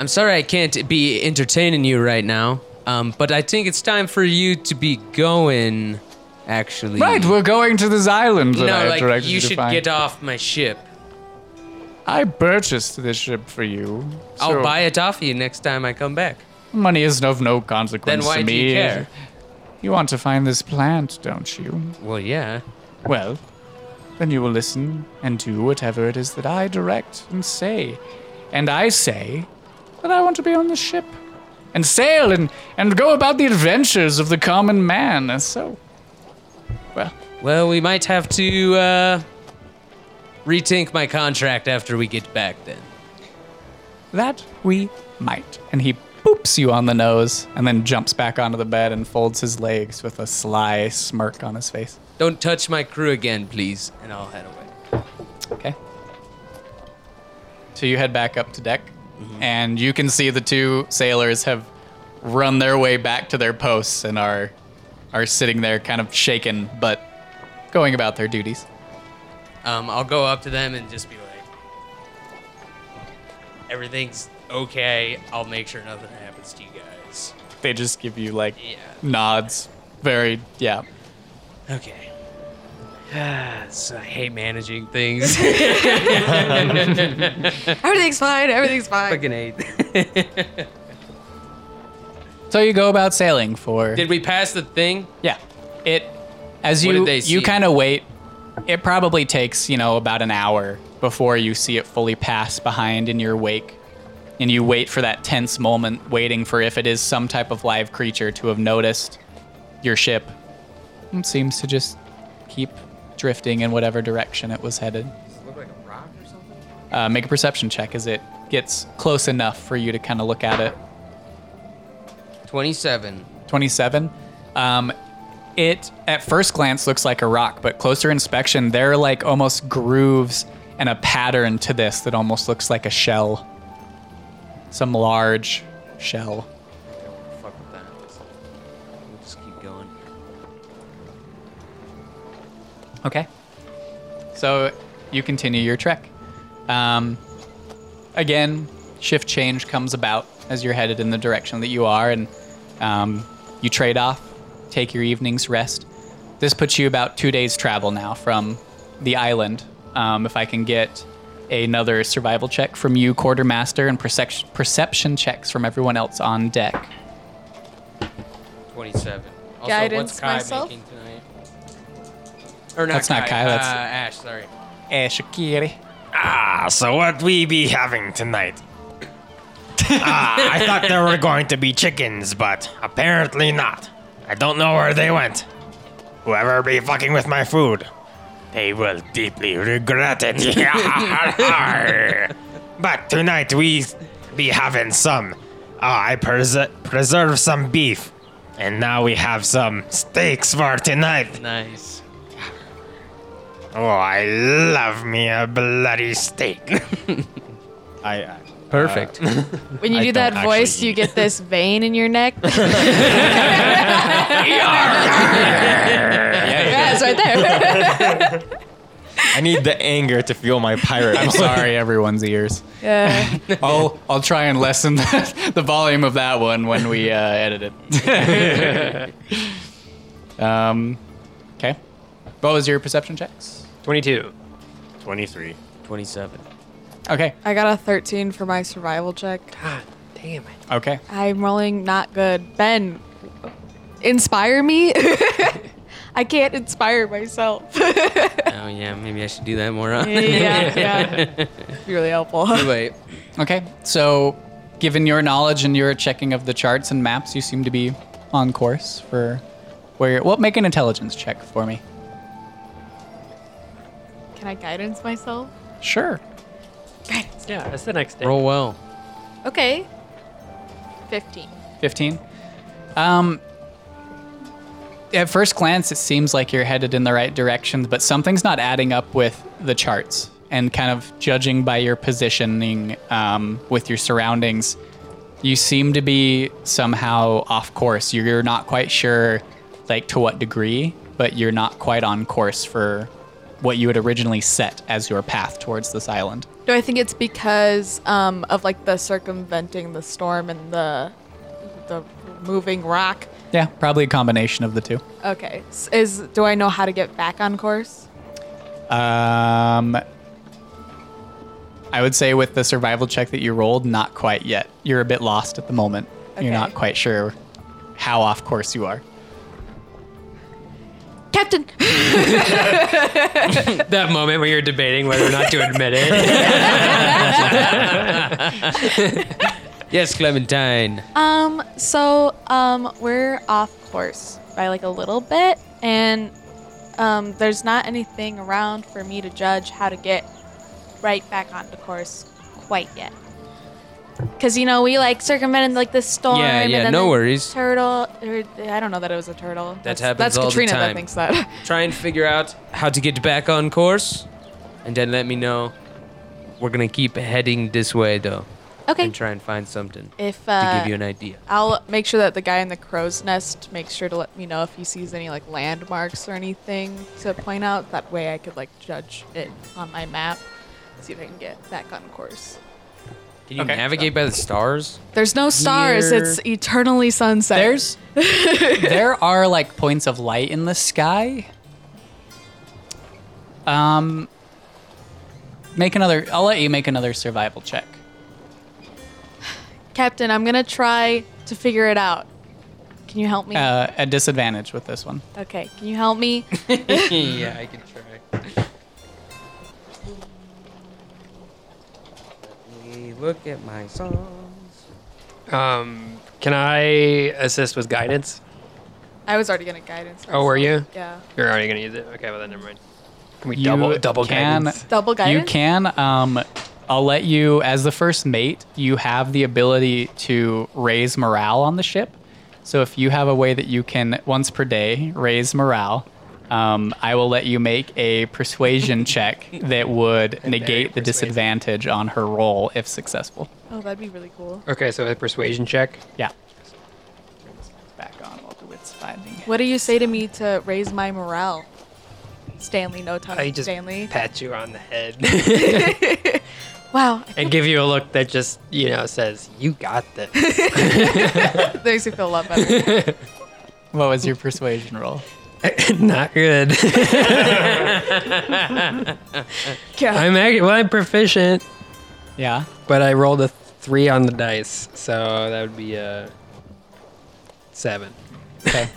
I'm sorry I can't be entertaining you right now. Um, but I think it's time for you to be going. Actually, Right, we're going to this island that I no, have like directed you to should find. get off my ship. I purchased this ship for you. I'll so buy it off you next time I come back. Money is of no consequence Then why to do you care? You want to find this plant, don't you? Well, yeah. Well, then you will listen and do whatever it is that I direct and say. And I say that I want to be on the ship and sail and, and go about the adventures of the common man. So, well, Well, we might have to uh, rethink my contract after we get back. Then. that we might. And he boops you on the nose and then jumps back onto the bed and folds his legs with a sly smirk on his face. Don't touch my crew again, please, and I'll head away. Okay. So you head back up to deck, and you can see the two sailors have run their way back to their posts and are are sitting there kind of shaken but going about their duties. Um, I'll go up to them and just be like, everything's okay. I'll make sure nothing happens to you guys. They just give you like Yeah. nods. Very yeah. Okay. so I hate managing things. Everything's fine. Everything's fine. Fucking hate. So you go about sailing for Did we pass the thing? Yeah. It as What you did they you see? kind of wait. It probably takes, you know, about an hour before you see it fully pass behind in your wake. And you wait for that tense moment waiting for if it is some type of live creature to have noticed your ship. It seems to just keep drifting in whatever direction it was headed. Look like a rock or something. Uh, make a perception check as it gets close enough for you to kind of look at it. Twenty-seven. 27. Um, it at first glance looks like a rock, but closer inspection, there are like almost grooves and a pattern to this that almost looks like a shell. Some large shell. Fuck with that. We'll just keep going. Okay. So you continue your trek. Um, again, shift change comes about as you're headed in the direction that you are, and um, you trade off, take your evening's rest. This puts you about two days' travel now from the island. Um, if I can get another survival check from you, quartermaster, and percep- perception checks from everyone else on deck. Twenty-seven. Also, Guidance what's Kai myself? making tonight? Or not That's not Kai, Uh, that's- Ash. Sorry. Eh, Shakiri. Ah, so what we be having tonight? ah, I thought there were going to be chickens, but apparently not. I don't know where they went. Whoever be fucking with my food, they will deeply regret it. but tonight we be having some. Ah, I pres- preserve some beef, and now we have some steaks for tonight. Nice. Oh, I love me a bloody steak. I, I Perfect. When you I do that voice, actually you get this vein in your neck. yeah, it's right there. I need the anger to fuel my pirate. I'm sorry, everyone's ears. yeah. I'll I'll try and lessen the, the volume of that one when we uh, edit it. um, okay. What was your perception checks? 22. 23. Twenty-seven. Okay. I got a 13 for my survival check. God damn it. Okay. I'm rolling not good. Ben, inspire me. I can't inspire myself. Oh yeah, maybe I should do that more often. yeah, yeah. Be really helpful. Wait. Okay. So, given your knowledge and your checking of the charts and maps, you seem to be on course for where. You're, well, make an intelligence check for me. Can I guidance myself? Sure. Yeah, that's the next day. Roll well. Okay. 15. 15. Um, at first glance, it seems like you're headed in the right direction, but something's not adding up with the charts. And kind of judging by your positioning um, with your surroundings, you seem to be somehow off course. You're not quite sure, like to what degree, but you're not quite on course for what you had originally set as your path towards this island. Do I think it's because um, of like the circumventing the storm and the the moving rock? Yeah, probably a combination of the two. Okay. S- Is do I know how to get back on course? Um, I would say with the survival check that you rolled, not quite yet. You're a bit lost at the moment. Okay. You're not quite sure how off course you are. Captain. That moment where you're debating whether or not to admit it. Yes, Clementine. Um, so um we're off course by like a little bit and um there's not anything around for me to judge how to get right back onto course quite yet. Cause you know we like circumvented like the storm. Yeah, and yeah, then no the worries. Turtle. Or, I don't know that it was a turtle. that's, happens That's all the Katrina that thinks that. Try and figure out how to get back on course, and then let me know. We're gonna keep heading this way, though. Okay. and try and find something If to uh, give you an idea. I'll make sure that the guy in the crow's nest makes sure to let me know if he sees any like landmarks or anything to point out. That way I could like judge it on my map, see if I can get back on course. Can you Okay. navigate by the stars? There's no stars. Here- It's eternally sunset. There's there are like points of light in the sky. Um make another I'll let you make another survival check. Captain, I'm gonna try to figure it out. Can you help me? Uh, a disadvantage with this one. okay. Can you help me? yeah, I can try. Look at my songs. Um, can I assist with guidance? I was already gonna guidance. Oh, were you? Yeah. You're already gonna use it. Okay, well then never mind. Can we You double double can- guidance? Double guidance. You can um I'll let you as the first mate, you have the ability to raise morale on the ship. So if you have a way that you can once per day raise morale, um, I will let you make a persuasion check that would negate the persuasive. disadvantage on her roll if successful. Oh, that'd be really cool. Okay, so a persuasion check. Yeah. Back on while DeWitt's finding. What do you say to me to raise my morale? Stanley, no time. I just Stanley. pat you on the head Wow. and give you a look that just you know says you got this. That makes me feel a lot better. What was your persuasion roll? Not good. I'm actually, well, I'm proficient, Yeah. but I rolled a three on the dice, so that would be a seven. Okay.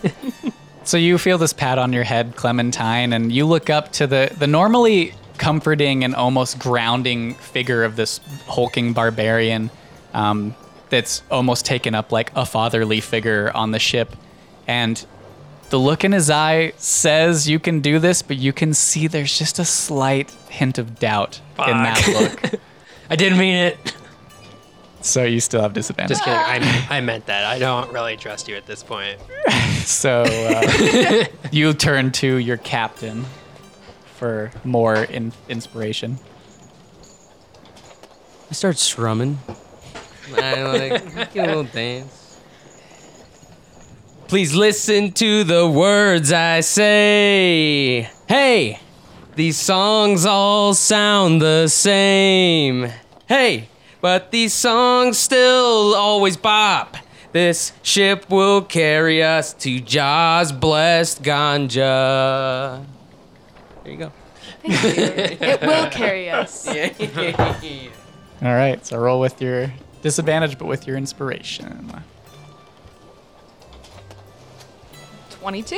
so you feel this pat on your head, Clementine, and you look up to the the normally comforting and almost grounding figure of this hulking barbarian um, that's almost taken up like a fatherly figure on the ship, and the look in his eye says you can do this, but you can see there's just a slight hint of doubt in that look. I didn't mean it. so you still have disadvantage. Just kidding. I, I meant that. I don't really trust you at this point. So uh, you turn to your captain for more in- inspiration. I start strumming. I like give a little dance. Please listen to the words I say. Hey, these songs all sound the same. Hey, but these songs still always bop. This ship will carry us to Jaws blessed ganja. There you go. Thank you. It will carry us. All right, so roll with your disadvantage, but with your inspiration. 22.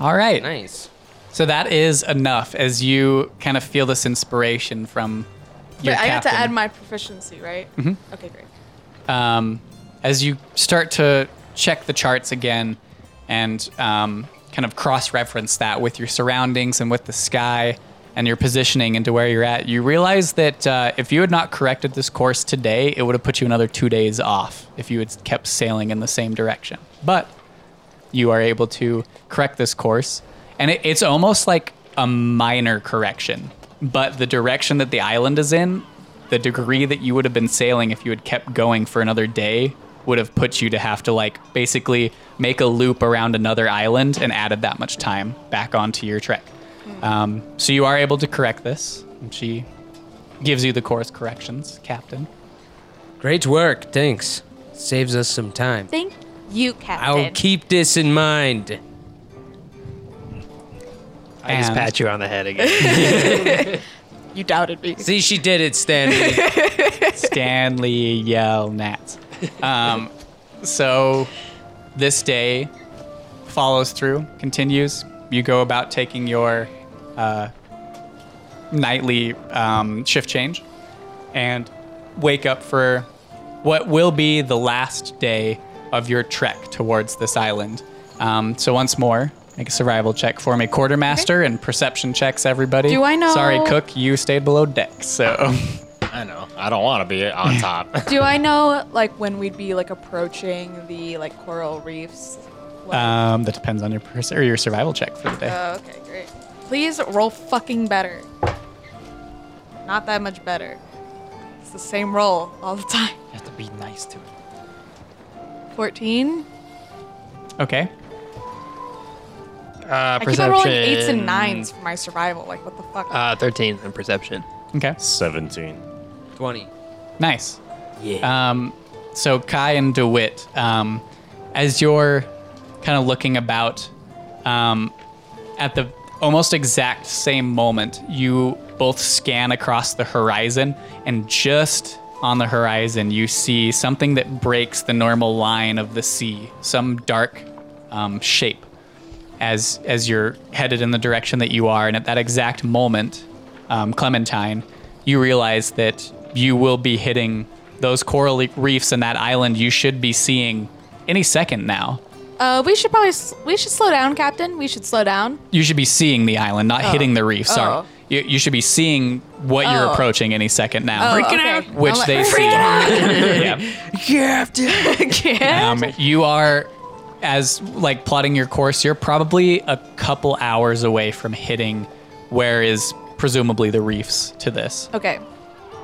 All right, nice. so that is enough as you kind of feel this inspiration from your Wait, I got to captain. add my proficiency, right? Mm-hmm. Okay, great. um, as you start to check the charts again and um, kind of cross-reference that with your surroundings and with the sky and your positioning into where you're at, you realize that uh, if you had not corrected this course today, it would have put you another two days off if you had kept sailing in the same direction. But you are able to correct this course, and it, it's almost like a minor correction. But the direction that the island is in, the degree that you would have been sailing if you had kept going for another day, would have put you to have to like basically make a loop around another island and added that much time back onto your trek. Um, so you are able to correct this. And she gives you the course corrections, Captain. Great work, thanks. Saves us some time. Thank you, Captain. I'll keep this in mind. I just And- pat you on the head again. You doubted me. See, she did it, Stanley. Stanley Yell Nats. Um, so this day follows through, continues. You go about taking your uh, nightly um, shift change and wake up for what will be the last day of your trek towards this island. Um, so once more, make a survival check for me, quartermaster, and perception checks, everybody. Do I know- Sorry, cook, you stayed below deck, so. I know. I don't want to be on top. Do I know like when we'd be like approaching the like coral reefs? Like- Um, that depends on your pers- or your survival check for the day. Oh, okay, great. Please roll fucking better. Not that much better. It's the same roll all the time. You have to be nice to it. 14. Okay. Uh, I keep on rolling eights and nines for my survival. Like, what the fuck? Uh, 13 in perception. Okay. 17. 20. Nice. Yeah. Um, so Kai and DeWitt, um, as you're kind of looking about, um, at the almost exact same moment, you both scan across the horizon, and just on the horizon, you see something that breaks the normal line of the sea, some dark um, shape. As as you're headed in the direction that you are, and at that exact moment, um, Clementine, you realize that you will be hitting those coral reefs and that island. You should be seeing any second now. uh, we should probably s- we should slow down, Captain. We should slow down. You should be seeing the island, not hitting the reef. Sorry. Oh. You, you should be seeing what you're Oh. approaching any second now. Oh, okay. Which I'm like, they see. yeah. yeah. Um, you are, as like plotting your course, you're probably a couple hours away from hitting where is presumably the reefs to this. Okay.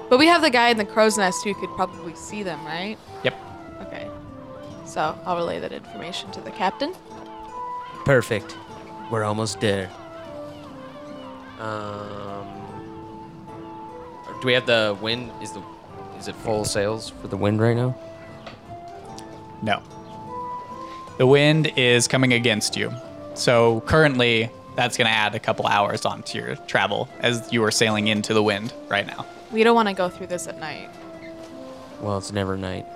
But we have the guy in the crow's nest who could probably see them, right? Yep. Okay. So I'll relay that information to the captain. Perfect. We're almost there. Um, do we have the wind? Is the is it full sails for the wind right now? No. The wind is coming against you. So currently, that's going to add a couple hours onto your travel as you are sailing into the wind right now. We don't want to go through this at night. Well, it's never night.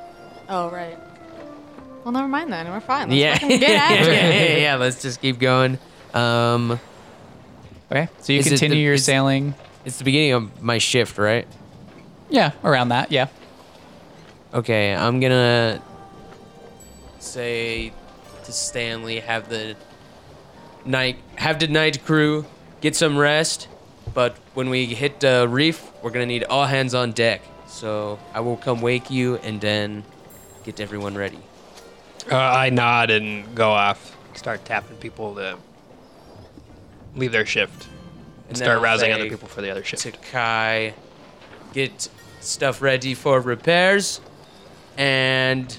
Oh, right. Well, never mind then. We're fine. Let's yeah. get after it. yeah. Let's just keep going. Um, Okay. So you continue the- your is- sailing. It's the beginning of my shift, right? Yeah, around that. Yeah. Okay, I'm gonna say to Stanley, have the night, have the night crew get some rest. But when we hit the reef, we're gonna need all hands on deck. So I will come wake you and then get everyone ready. Uh, I nod and go off. Start tapping people to leave their shift. And And start rousing other people for the other shift. To Kai, get stuff ready for repairs, and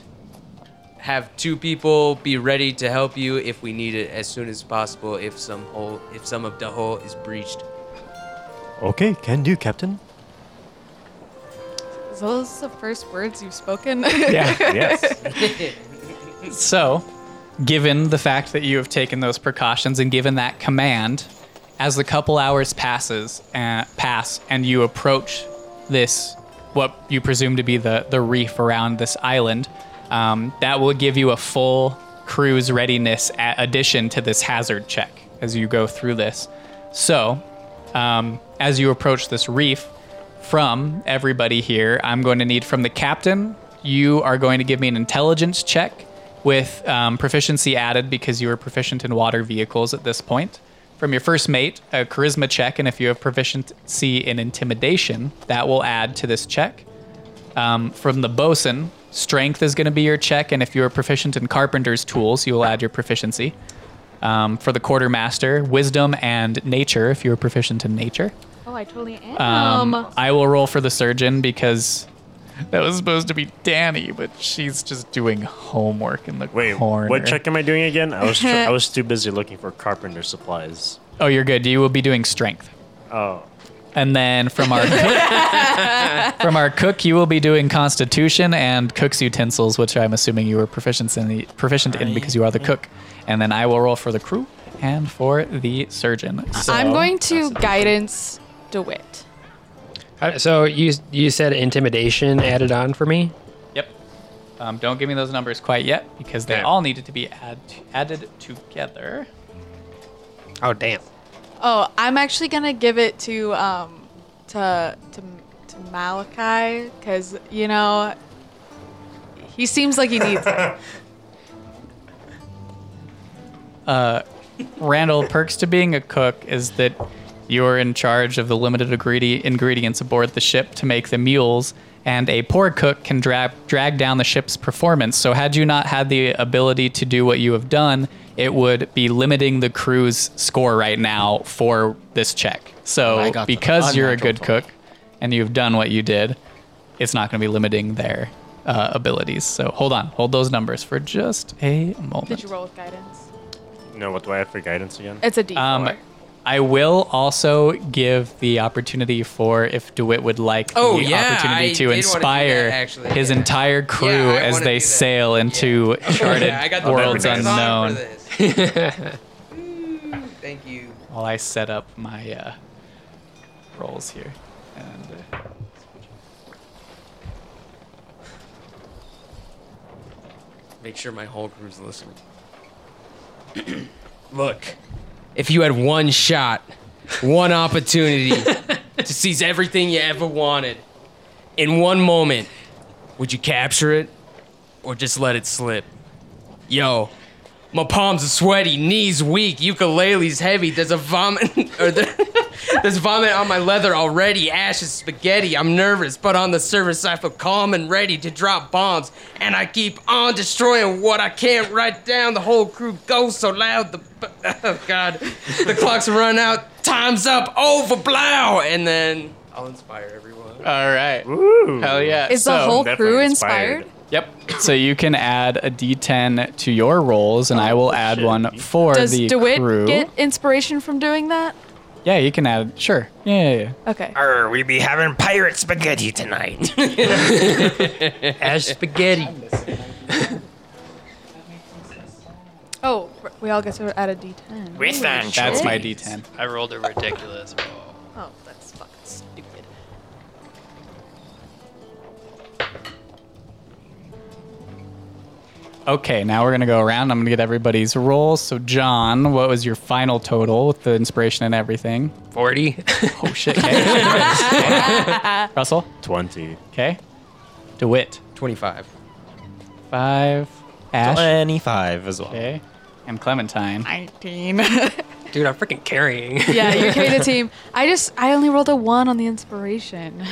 have two people be ready to help you if we need it as soon as possible. If some hole, if some of the hole is breached. Okay, can do, Captain. Is those the first words you've spoken? Yeah. Yes. So, given the fact that you have taken those precautions and given that command, as the couple hours passes uh, pass and you approach this, what you presume to be the the reef around this island, um, that will give you a full crew's readiness addition to this hazard check as you go through this. So, um, as you approach this reef, from everybody here, I'm going to need from the captain, you are going to give me an intelligence check with um, proficiency added because you are proficient in water vehicles at this point. From your first mate, a charisma check, and if you have proficiency in intimidation, that will add to this check. Um, from the bosun, strength is going to be your check, and if you are proficient in carpenter's tools, you will add your proficiency. Um, for the quartermaster, wisdom and nature, if you are proficient in nature. oh, I totally am. Um, I will roll for the surgeon because that was supposed to be Danny, but she's just doing homework in the Wait, corner. what check am I doing again? I was tr- I was too busy looking for carpenter supplies. Oh, you're good. You will be doing strength. Oh, And then from our cook, from our cook, you will be doing constitution and cook's utensils, which I'm assuming you were proficient in, the, proficient in because you are the cook. And then I will roll for the crew and for the surgeon. So, I'm going to guidance DeWitt. Uh, So you you said intimidation added on for me. Yep. Um, don't give me those numbers quite yet because they Okay. all needed to be add, added together. Oh damn. Oh, I'm actually gonna give it to um to to to Malachi because you know he seems like he needs it. Randall, perks to being a cook is that you're in charge of the limited ingredi- ingredients aboard the ship to make the mules, and a poor cook can dra- drag down the ship's performance. So, had you not had the ability to do what you have done, it would be limiting the crew's score right now for this check. So, because you're a good twenty. cook and you've done what you did, it's not going to be limiting their uh, abilities. So hold on, hold those numbers for just a moment. Did you roll with guidance? No, what do I have for guidance again? It's a D4. Um, I will also give the opportunity for if DeWitt would like Oh, the yeah, opportunity I to did wanna inspire that, actually, his yeah. entire crew Yeah, as they sail into charted Yeah, I got the worlds unknown. for. Mm, Thank you. While I set up my uh, rolls here. And, uh, Make sure my whole crew's listening. Look, if you had one shot, one opportunity to seize everything you ever wanted in one moment, would you capture it or just let it slip? Yo, my palms are sweaty, knees weak, ukulele's heavy. There's a vomit or there, there's vomit on my leather already. Ashes, spaghetti. I'm nervous, but on the surface I feel calm and ready to drop bombs. And I keep on destroying what I can't write down. The whole crew goes so loud. The oh god, the clock's run out. Time's up. Over, blow. And then I'll inspire everyone. all right. Woo! Hell yeah. Is so, the whole crew inspired. inspired? Yep. So you can add a d10 to your rolls, and I will oh, add shit. one for Does the DeWitt crew. get inspiration from doing that? yeah, you can add. Sure. Yeah, yeah, yeah. Okay. Arr, we be having pirate spaghetti tonight. Ash spaghetti. Oh, we all get to add a D10. With Holy anchovies. That's my d10. I rolled a ridiculous roll. Okay, now we're gonna go around. I'm gonna get everybody's rolls. So, John, what was your final total with the inspiration and everything? 40. Oh shit. Okay. Russell. 20. Okay. DeWitt. 25. Five. Ash. 25 as well. Okay. And Clementine. 19. Dude, I'm freaking carrying. yeah, you're carrying the team. I just, I only rolled a one on the inspiration.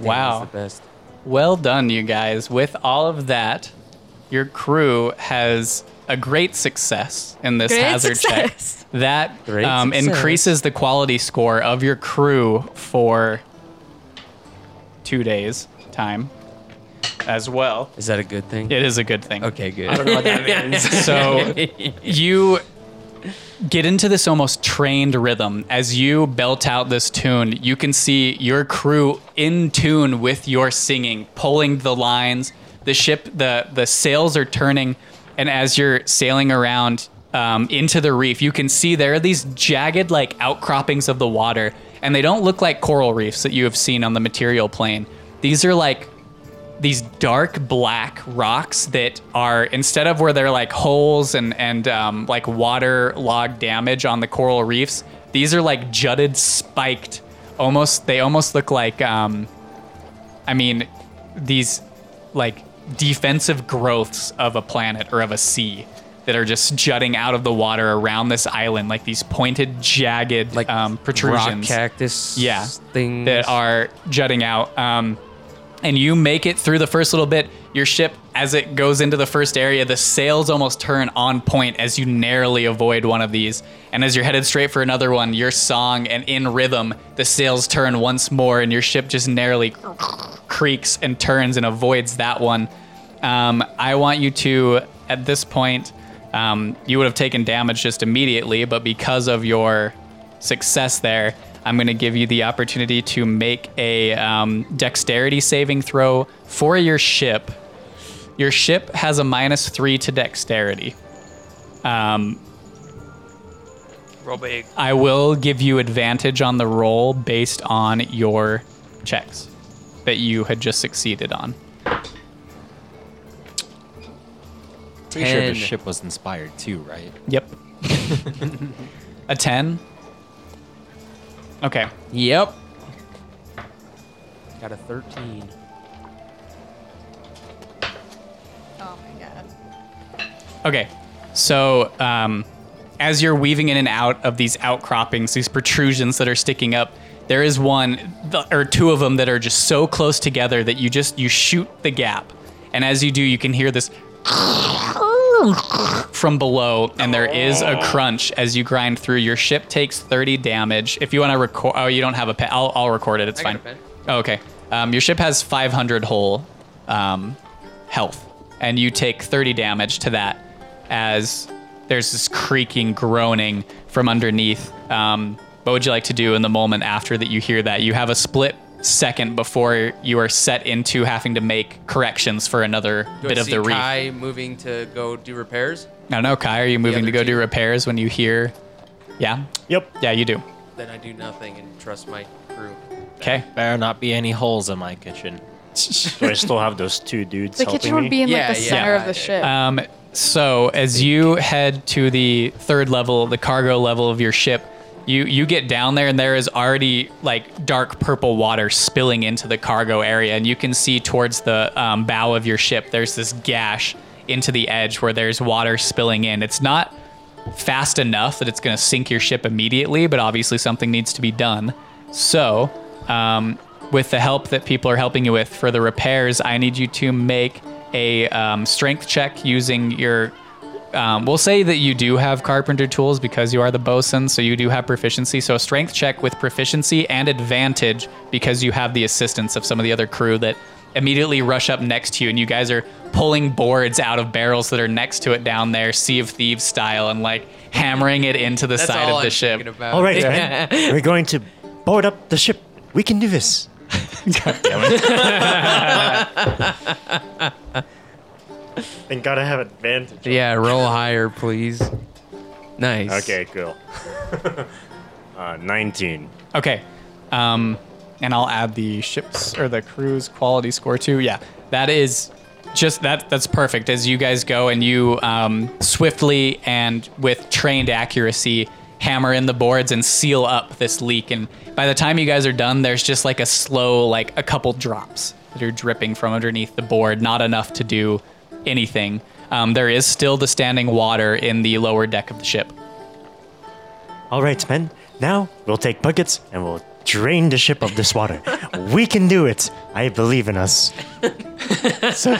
Wow. The best. Well done, you guys. With all of that, your crew has a great success in this Great hazard success. check. That um, increases the quality score of your crew for two days' time as well. Is that a good thing? It is a good thing. Okay, good. I don't know what that means. So you get into this almost trained rhythm as you belt out this tune. You can see your crew in tune with your singing, pulling the lines. The ship, the the sails are turning, and as you're sailing around um, into the reef, you can see there are these jagged like outcroppings of the water, and they don't look like coral reefs that you have seen on the material plane. These are like these dark black rocks that are instead of where they're like holes and and um, like water log damage on the coral reefs these are like jutted spiked almost they almost look like um, i mean these like defensive growths of a planet or of a sea that are just jutting out of the water around this island like these pointed jagged Like um, protrusions Rock cactus yeah things. that are jutting out um, and you make it through the first little bit your ship as it goes into the first area the sails almost turn on point as you narrowly avoid one of these. And as you're headed straight for another one your song and in rhythm the sails turn once more and your ship just narrowly creaks and turns and avoids that one. Um, i want you to at this point um, you would have taken damage just immediately but because of your success there, I'm going to give you the opportunity to make a um, dexterity saving throw for your ship. Your ship has a minus three to dexterity. Um, Roll big. I will give you advantage on the roll based on your checks that you had just succeeded on. Pretty sure the ship was inspired too, right? Yep. a 10? Okay. Yep. Got a 13. Oh my god. Okay, so um, as you're weaving in and out of these outcroppings, these protrusions that are sticking up, there is one or two of them that are just so close together that you just you shoot the gap, and as you do, you can hear this from below, and there is a crunch as you grind through. Your ship takes 30 damage. If you want to record, oh, you don't have a pen. I'll, I'll record it. It's fine. Oh, okay. Um, your ship has 500 hull um, health, and you take 30 damage to that as there's this creaking, groaning from underneath. Um, what would you like to do in the moment after that you hear that? You have a split second before you are set into having to make corrections for another Do bit I of see the reef. Kai moving to go do repairs? I don't know, Kai, are you moving to go do repairs when you hear? Yeah? Yep. Yeah, you do. Then I do nothing and trust my crew. Okay. Better not be any holes in my kitchen. Do I still have those two dudes The kitchen would be in Yeah, like the yeah. center of Yeah. the ship. Um, so as you head to the third level, the cargo level of your ship, you you get down there and there is already like dark purple water spilling into the cargo area, and you can see towards the um, bow of your ship. There's this gash into the edge where there's water spilling in. It's not fast enough that it's going to sink your ship immediately, but obviously something needs to be done. So, um, with the help that people are helping you with for the repairs, I need you to make a um, strength check using your. Um, we'll say that you do have carpenter tools because you are the bosun, so you do have proficiency. So, a strength check with proficiency and advantage because you have the assistance of some of the other crew that immediately rush up next to you, and you guys are pulling boards out of barrels that are next to it down there, Sea of Thieves style, and like hammering it into the That's side all of the I'm ship. thinking about. All right, man. We're going to board up the ship. We can do this. Then gotta have advantage. Yeah, roll higher, please. Nice. Okay, cool. uh, 19. Okay. Um, and I'll add the ship's or the crew's quality score too. Yeah, that is just that. That's perfect. As you guys go and you um, swiftly and with trained accuracy hammer in the boards and seal up this leak. And by the time you guys are done, there's just like a slow, like a couple drops that are dripping from underneath the board. Not enough to do anything. Um, there is still the standing water in the lower deck of the ship. All right, men. Now we'll take buckets and we'll drain the ship of this water. we can do it. I believe in us. so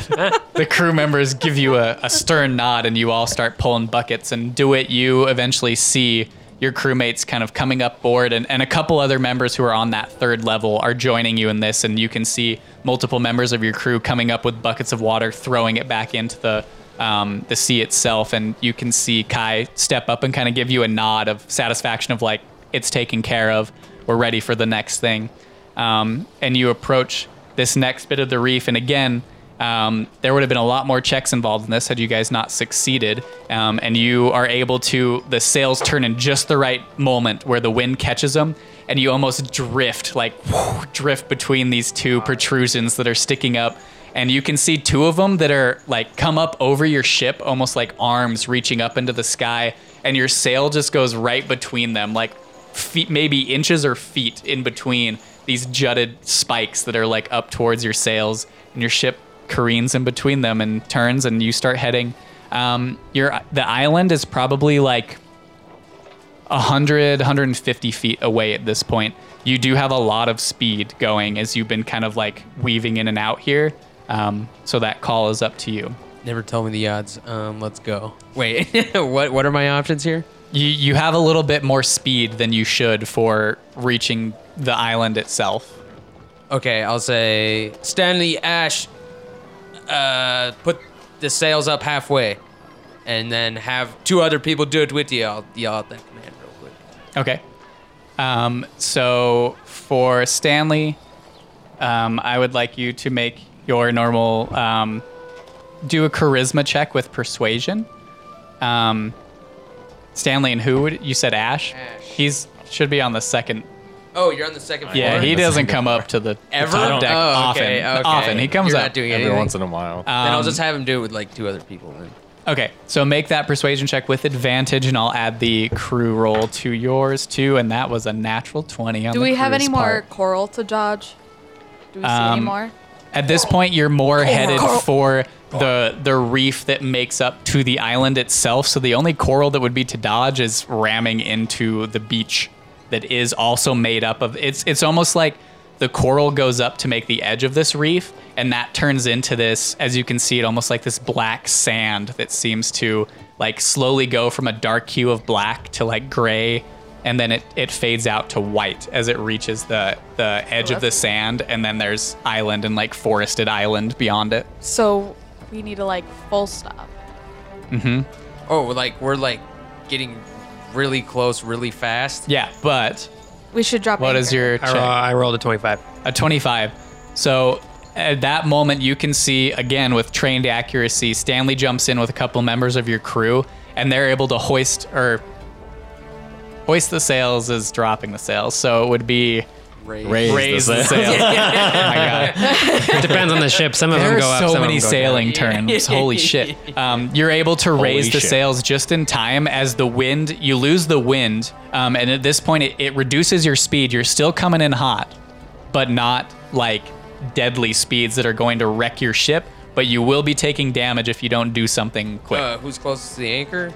the crew members give you a, a stern nod and you all start pulling buckets and do it you eventually see your crewmates kind of coming up board and, and a couple other members who are on that third level are joining you in this and you can see multiple members of your crew coming up with buckets of water throwing it back into the um, the sea itself and you can see kai step up and kind of give you a nod of satisfaction of like it's taken care of we're ready for the next thing. Um, and you approach this next bit of the reef and again um, there would have been a lot more checks involved in this had you guys not succeeded. Um, and you are able to, the sails turn in just the right moment where the wind catches them, and you almost drift, like whoo, drift between these two protrusions that are sticking up. And you can see two of them that are like come up over your ship, almost like arms reaching up into the sky, and your sail just goes right between them, like feet, maybe inches or feet in between these jutted spikes that are like up towards your sails, and your ship careens in between them and turns, and you start heading. Um, your the island is probably like 100, 150 feet away at this point. You do have a lot of speed going as you've been kind of like weaving in and out here. Um, so that call is up to you. Never tell me the odds. Um, let's go. Wait, what? What are my options here? You you have a little bit more speed than you should for reaching the island itself. Okay, I'll say Stanley Ash. Uh, put the sails up halfway, and then have two other people do it with you. I'll yell out that command real quick. Okay. Um, so for Stanley, um, I would like you to make your normal um, do a charisma check with persuasion. Um, Stanley and who would you said Ash? Ash. He's should be on the second. Oh, you're on the second floor. Yeah, he doesn't second come up to the Ever? top deck Oh, often. okay, okay. Often he comes You're up. not doing Every anything. once in a while. then I'll Um, just have him do it with like two other people. Then. Okay, so make that persuasion check with advantage, and I'll add the crew roll to yours too, and that was a natural twenty on Do the we have crew's any more part. coral to dodge? Do we see any Um, more? At this point, you're more headed for the the reef that makes up to the island itself. So the only coral that would be to dodge is ramming into the beach that is also made up of. It's it's almost like the coral goes up to make the edge of this reef, and that turns into this, as you can see, it almost like this black sand that seems to like slowly go from a dark hue of black to like gray and then it, it fades out to white as it reaches the the edge of the sand, and then there's island and like forested island beyond it. So we need to like full stop. Mm-hmm. Oh, like we're like getting really close, really fast. Yeah, but We should drop. what is anchor. your I, check? roll, I rolled a 25. a 25. So at that moment, you can see again with trained accuracy, Stanley jumps in with a couple members of your crew, and they're able to hoist or hoist the sails is dropping the sails. So it would be Raise. Raise, raise the the sails. oh my god. It depends on the ship. Some of There them are go up. so some of many them go sailing down. terms. Holy shit. Um, you're able to raise the shit. sails just in time as the wind, you lose the wind. Um, and at this point, it, it reduces your speed. You're still coming in hot, but not like deadly speeds that are going to wreck your ship. But you will be taking damage if you don't do something quick. Uh, who's closest to the anchor?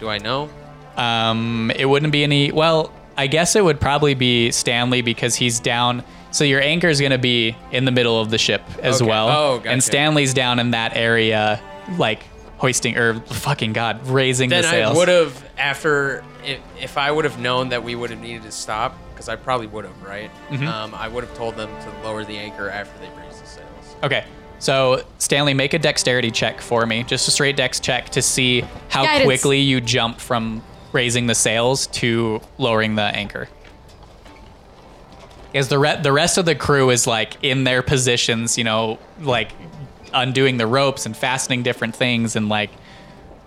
Do I know? Um, it wouldn't be any. Well, I guess it would probably be Stanley because he's down. So your anchor is going to be in the middle of the ship as Okay. well. Oh, gotcha. And Stanley's down in that area, like hoisting or fucking god, raising Then the sails. I would have after if, if I would have known that we would have needed to stop because I probably would have, right? Mm-hmm. Um, I would have told them to lower the anchor after they raised the sails. Okay. So Stanley, make a dexterity check for me, just a straight dex check to see how Guidance. quickly you jump from raising the sails to lowering the anchor. As the re- the rest of the crew is like in their positions, you know, like undoing the ropes and fastening different things and like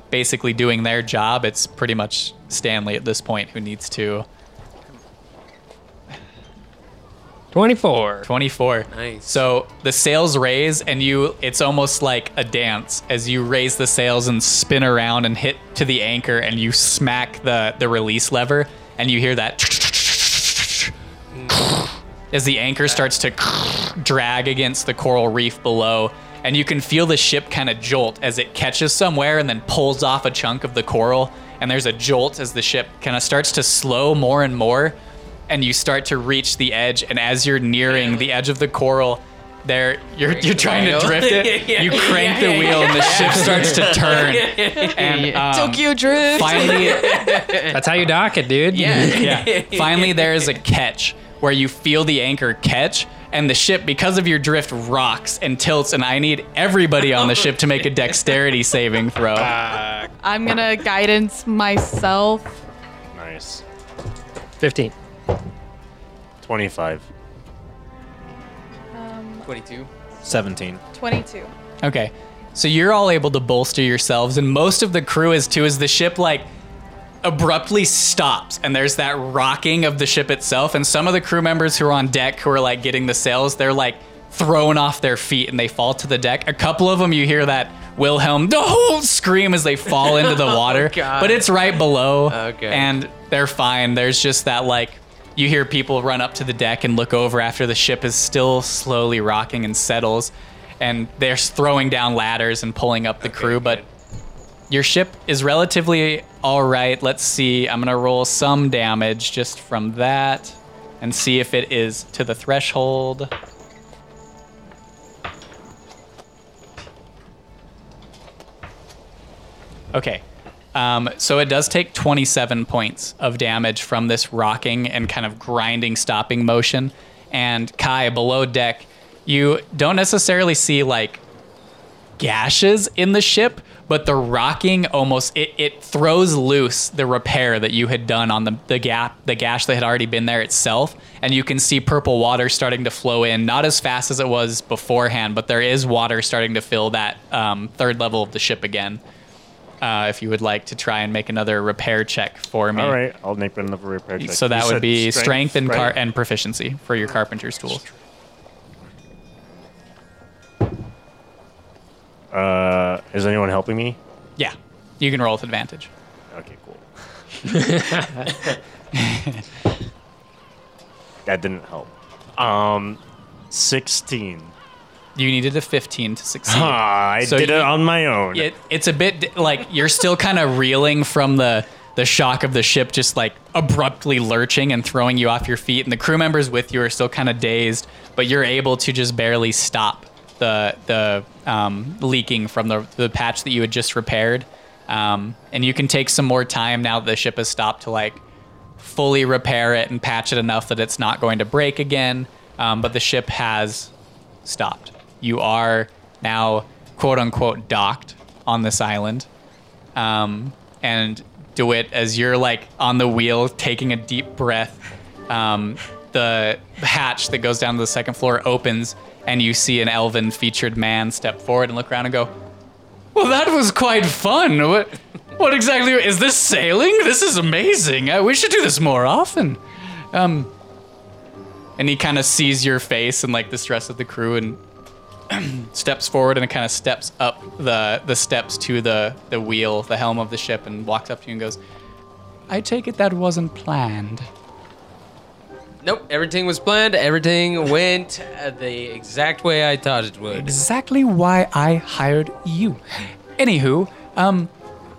basically doing their job. It's pretty much Stanley at this point who needs to 24. 24. Nice. So the sails raise, and you, it's almost like a dance as you raise the sails and spin around and hit to the anchor, and you smack the, the release lever, and you hear that mm. as the anchor starts to drag against the coral reef below. And you can feel the ship kind of jolt as it catches somewhere and then pulls off a chunk of the coral. And there's a jolt as the ship kind of starts to slow more and more and you start to reach the edge and as you're nearing the edge of the coral there you're you're trying to drift it Yeah, you crank yeah, the wheel and the ship starts to turn and um, Tokyo Drift. finally That's how you dock it, dude. Yeah. yeah finally there is a catch where you feel the anchor catch and the ship because of your drift rocks and tilts and i need everybody on the ship to make a dexterity saving throw I'm gonna guidance myself. Nice. 15. 25. Um, Twenty-two. 17. 22. Okay. So you're all able to bolster yourselves, and most of the crew is too, as the ship like abruptly stops, and there's that rocking of the ship itself. And some of the crew members who are on deck who are like getting the sails, they're like thrown off their feet and they fall to the deck. A couple of them, you hear that Wilhelm no scream as they fall into the oh, water, God. but it's right below. Okay. And they're fine. There's just that like you hear people run up to the deck and look over after the ship is still slowly rocking and settles, and they're throwing down ladders and pulling up the crew. But your ship is relatively all right. Let's see. I'm gonna roll some damage just from that, and see if it is to the threshold. Okay. Um, so it does take 27 points of damage from this rocking and kind of grinding, stopping motion. And Kai, below deck, you don't necessarily see like gashes in the ship, but the rocking almost it, it throws loose the repair that you had done on the, the gap the gash that had already been there itself and you can see purple water starting to flow in not as fast as it was beforehand but there is water starting to fill that um, third level of the ship again uh, if you would like to try and make another repair check for me All right, I'll make another repair check. so that You would said be strength, and car- right? and proficiency for your carpenter's tools Uh, is anyone helping me? yeah you can roll with advantage Okay, cool. that didn't help. Um, 16. You needed a 15 to succeed Ah, I So did you- it on my own. it, it's a bit di- like you're still kind of reeling from the the shock of the ship just like abruptly lurching and throwing you off your feet and the crew members with you are still kind of dazed but you're able to just barely stop the the um, leaking from the the patch that you had just repaired um, and you can take some more time now that the ship has stopped to like fully repair it and patch it enough that it's not going to break again. Um, but the ship has stopped. You are now quote unquote docked on this island. Um, and DeWitt, as you're like on the wheel taking a deep breath, um, the hatch that goes down to the second floor opens and you see an elven featured man step forward and look around and go, Well, that was quite fun. What, what exactly is this sailing? This is amazing. Uh, we should do this more often. Um, and he kind of sees your face and like the stress of the crew and steps forward and it kind of steps up the the steps to the the wheel, the helm of the ship, and walks up to you and goes, "I take it that wasn't planned." Nope, everything was planned. Everything went the exact way I thought it would. Exactly why I hired you. Anywho, um,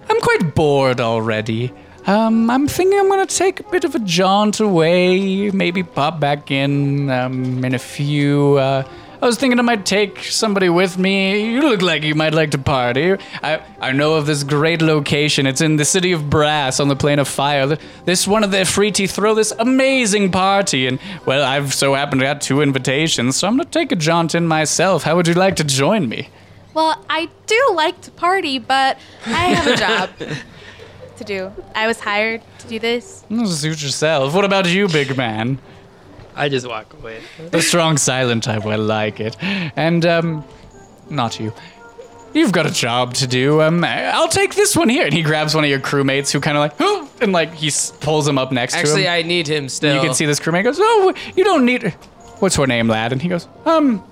I'm quite bored already. Um, I'm thinking I'm gonna take a bit of a jaunt away, maybe pop back in um, in a few. Uh, I was thinking I might take somebody with me. You look like you might like to party. I, I know of this great location. It's in the city of Brass on the Plane of Fire. This one of the Efreeti throw this amazing party, and well, I've so happened to got two invitations, so I'm gonna take a jaunt in myself. How would you like to join me? Well, I do like to party, but I have a job to do. I was hired to do this. Suit yourself. What about you, big man? I just walk away. The strong silent type, I like it. And, um, not you. You've got a job to do. Um, I'll take this one here. And he grabs one of your crewmates who kind of like, "Huh," and like he s- pulls him up next to him. Actually, I need him still. you can see this crewmate goes, "Oh, you don't need. What's her name, lad?" And he goes, "Um,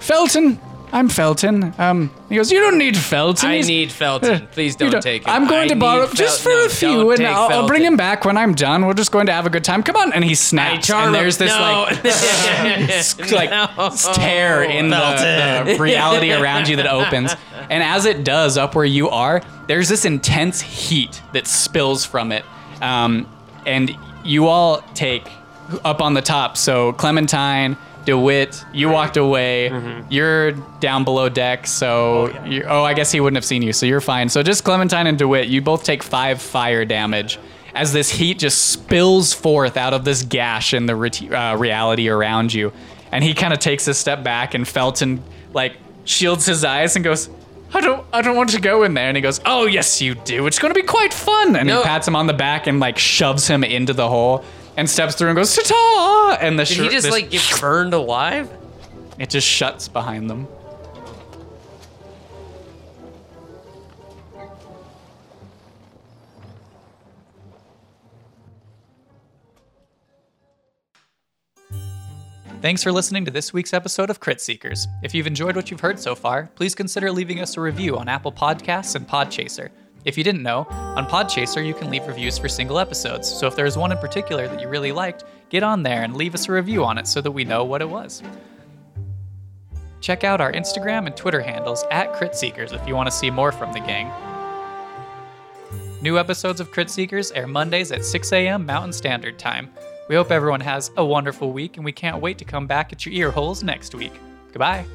Felton. I'm Felton. Um, he goes, "You don't need Felton. I He's- need Felton. Please you don't, take him. I'm going I to borrow need just for Fel- no, a few, don't and take I'll, I'll bring Felton. him back when I'm done. We're just going to have a good time. Come on! And he snaps, charm and there's this No. like like tear in the, the reality around you that opens, and as it does, up where you are, there's this intense heat that spills from it, um, and you all take up on the top. So Clementine. DeWitt, you walked away. You're down below deck, so you oh, I guess he wouldn't have seen you, so you're fine. So just Clementine and DeWitt, you both take five fire damage as this heat just spills forth out of this gash in the re- uh, reality around you, and he kind of takes a step back, and Felton like shields his eyes and goes. I don't, I don't want to go in there. And he goes, Oh, yes, you do. It's going to be quite fun. And No. he pats him on the back and like shoves him into the hole and steps through and goes, Ta ta! And the Did shir- he just this- like get burned alive? it just shuts behind them. Thanks for listening to this week's episode of Crit Seekers. If you've enjoyed what you've heard so far, please consider leaving us a review on Apple Podcasts and Podchaser. If you didn't know, on Podchaser you can leave reviews for single episodes, so if there is one in particular that you really liked, get on there and leave us a review on it so that we know what it was. Check out our Instagram and Twitter handles at Crit Seekers if you want to see more from the gang. New episodes of Crit Seekers air Mondays at 6 a.m. Mountain Standard Time. We hope everyone has a wonderful week, and we can't wait to come back at your ear holes next week. Goodbye.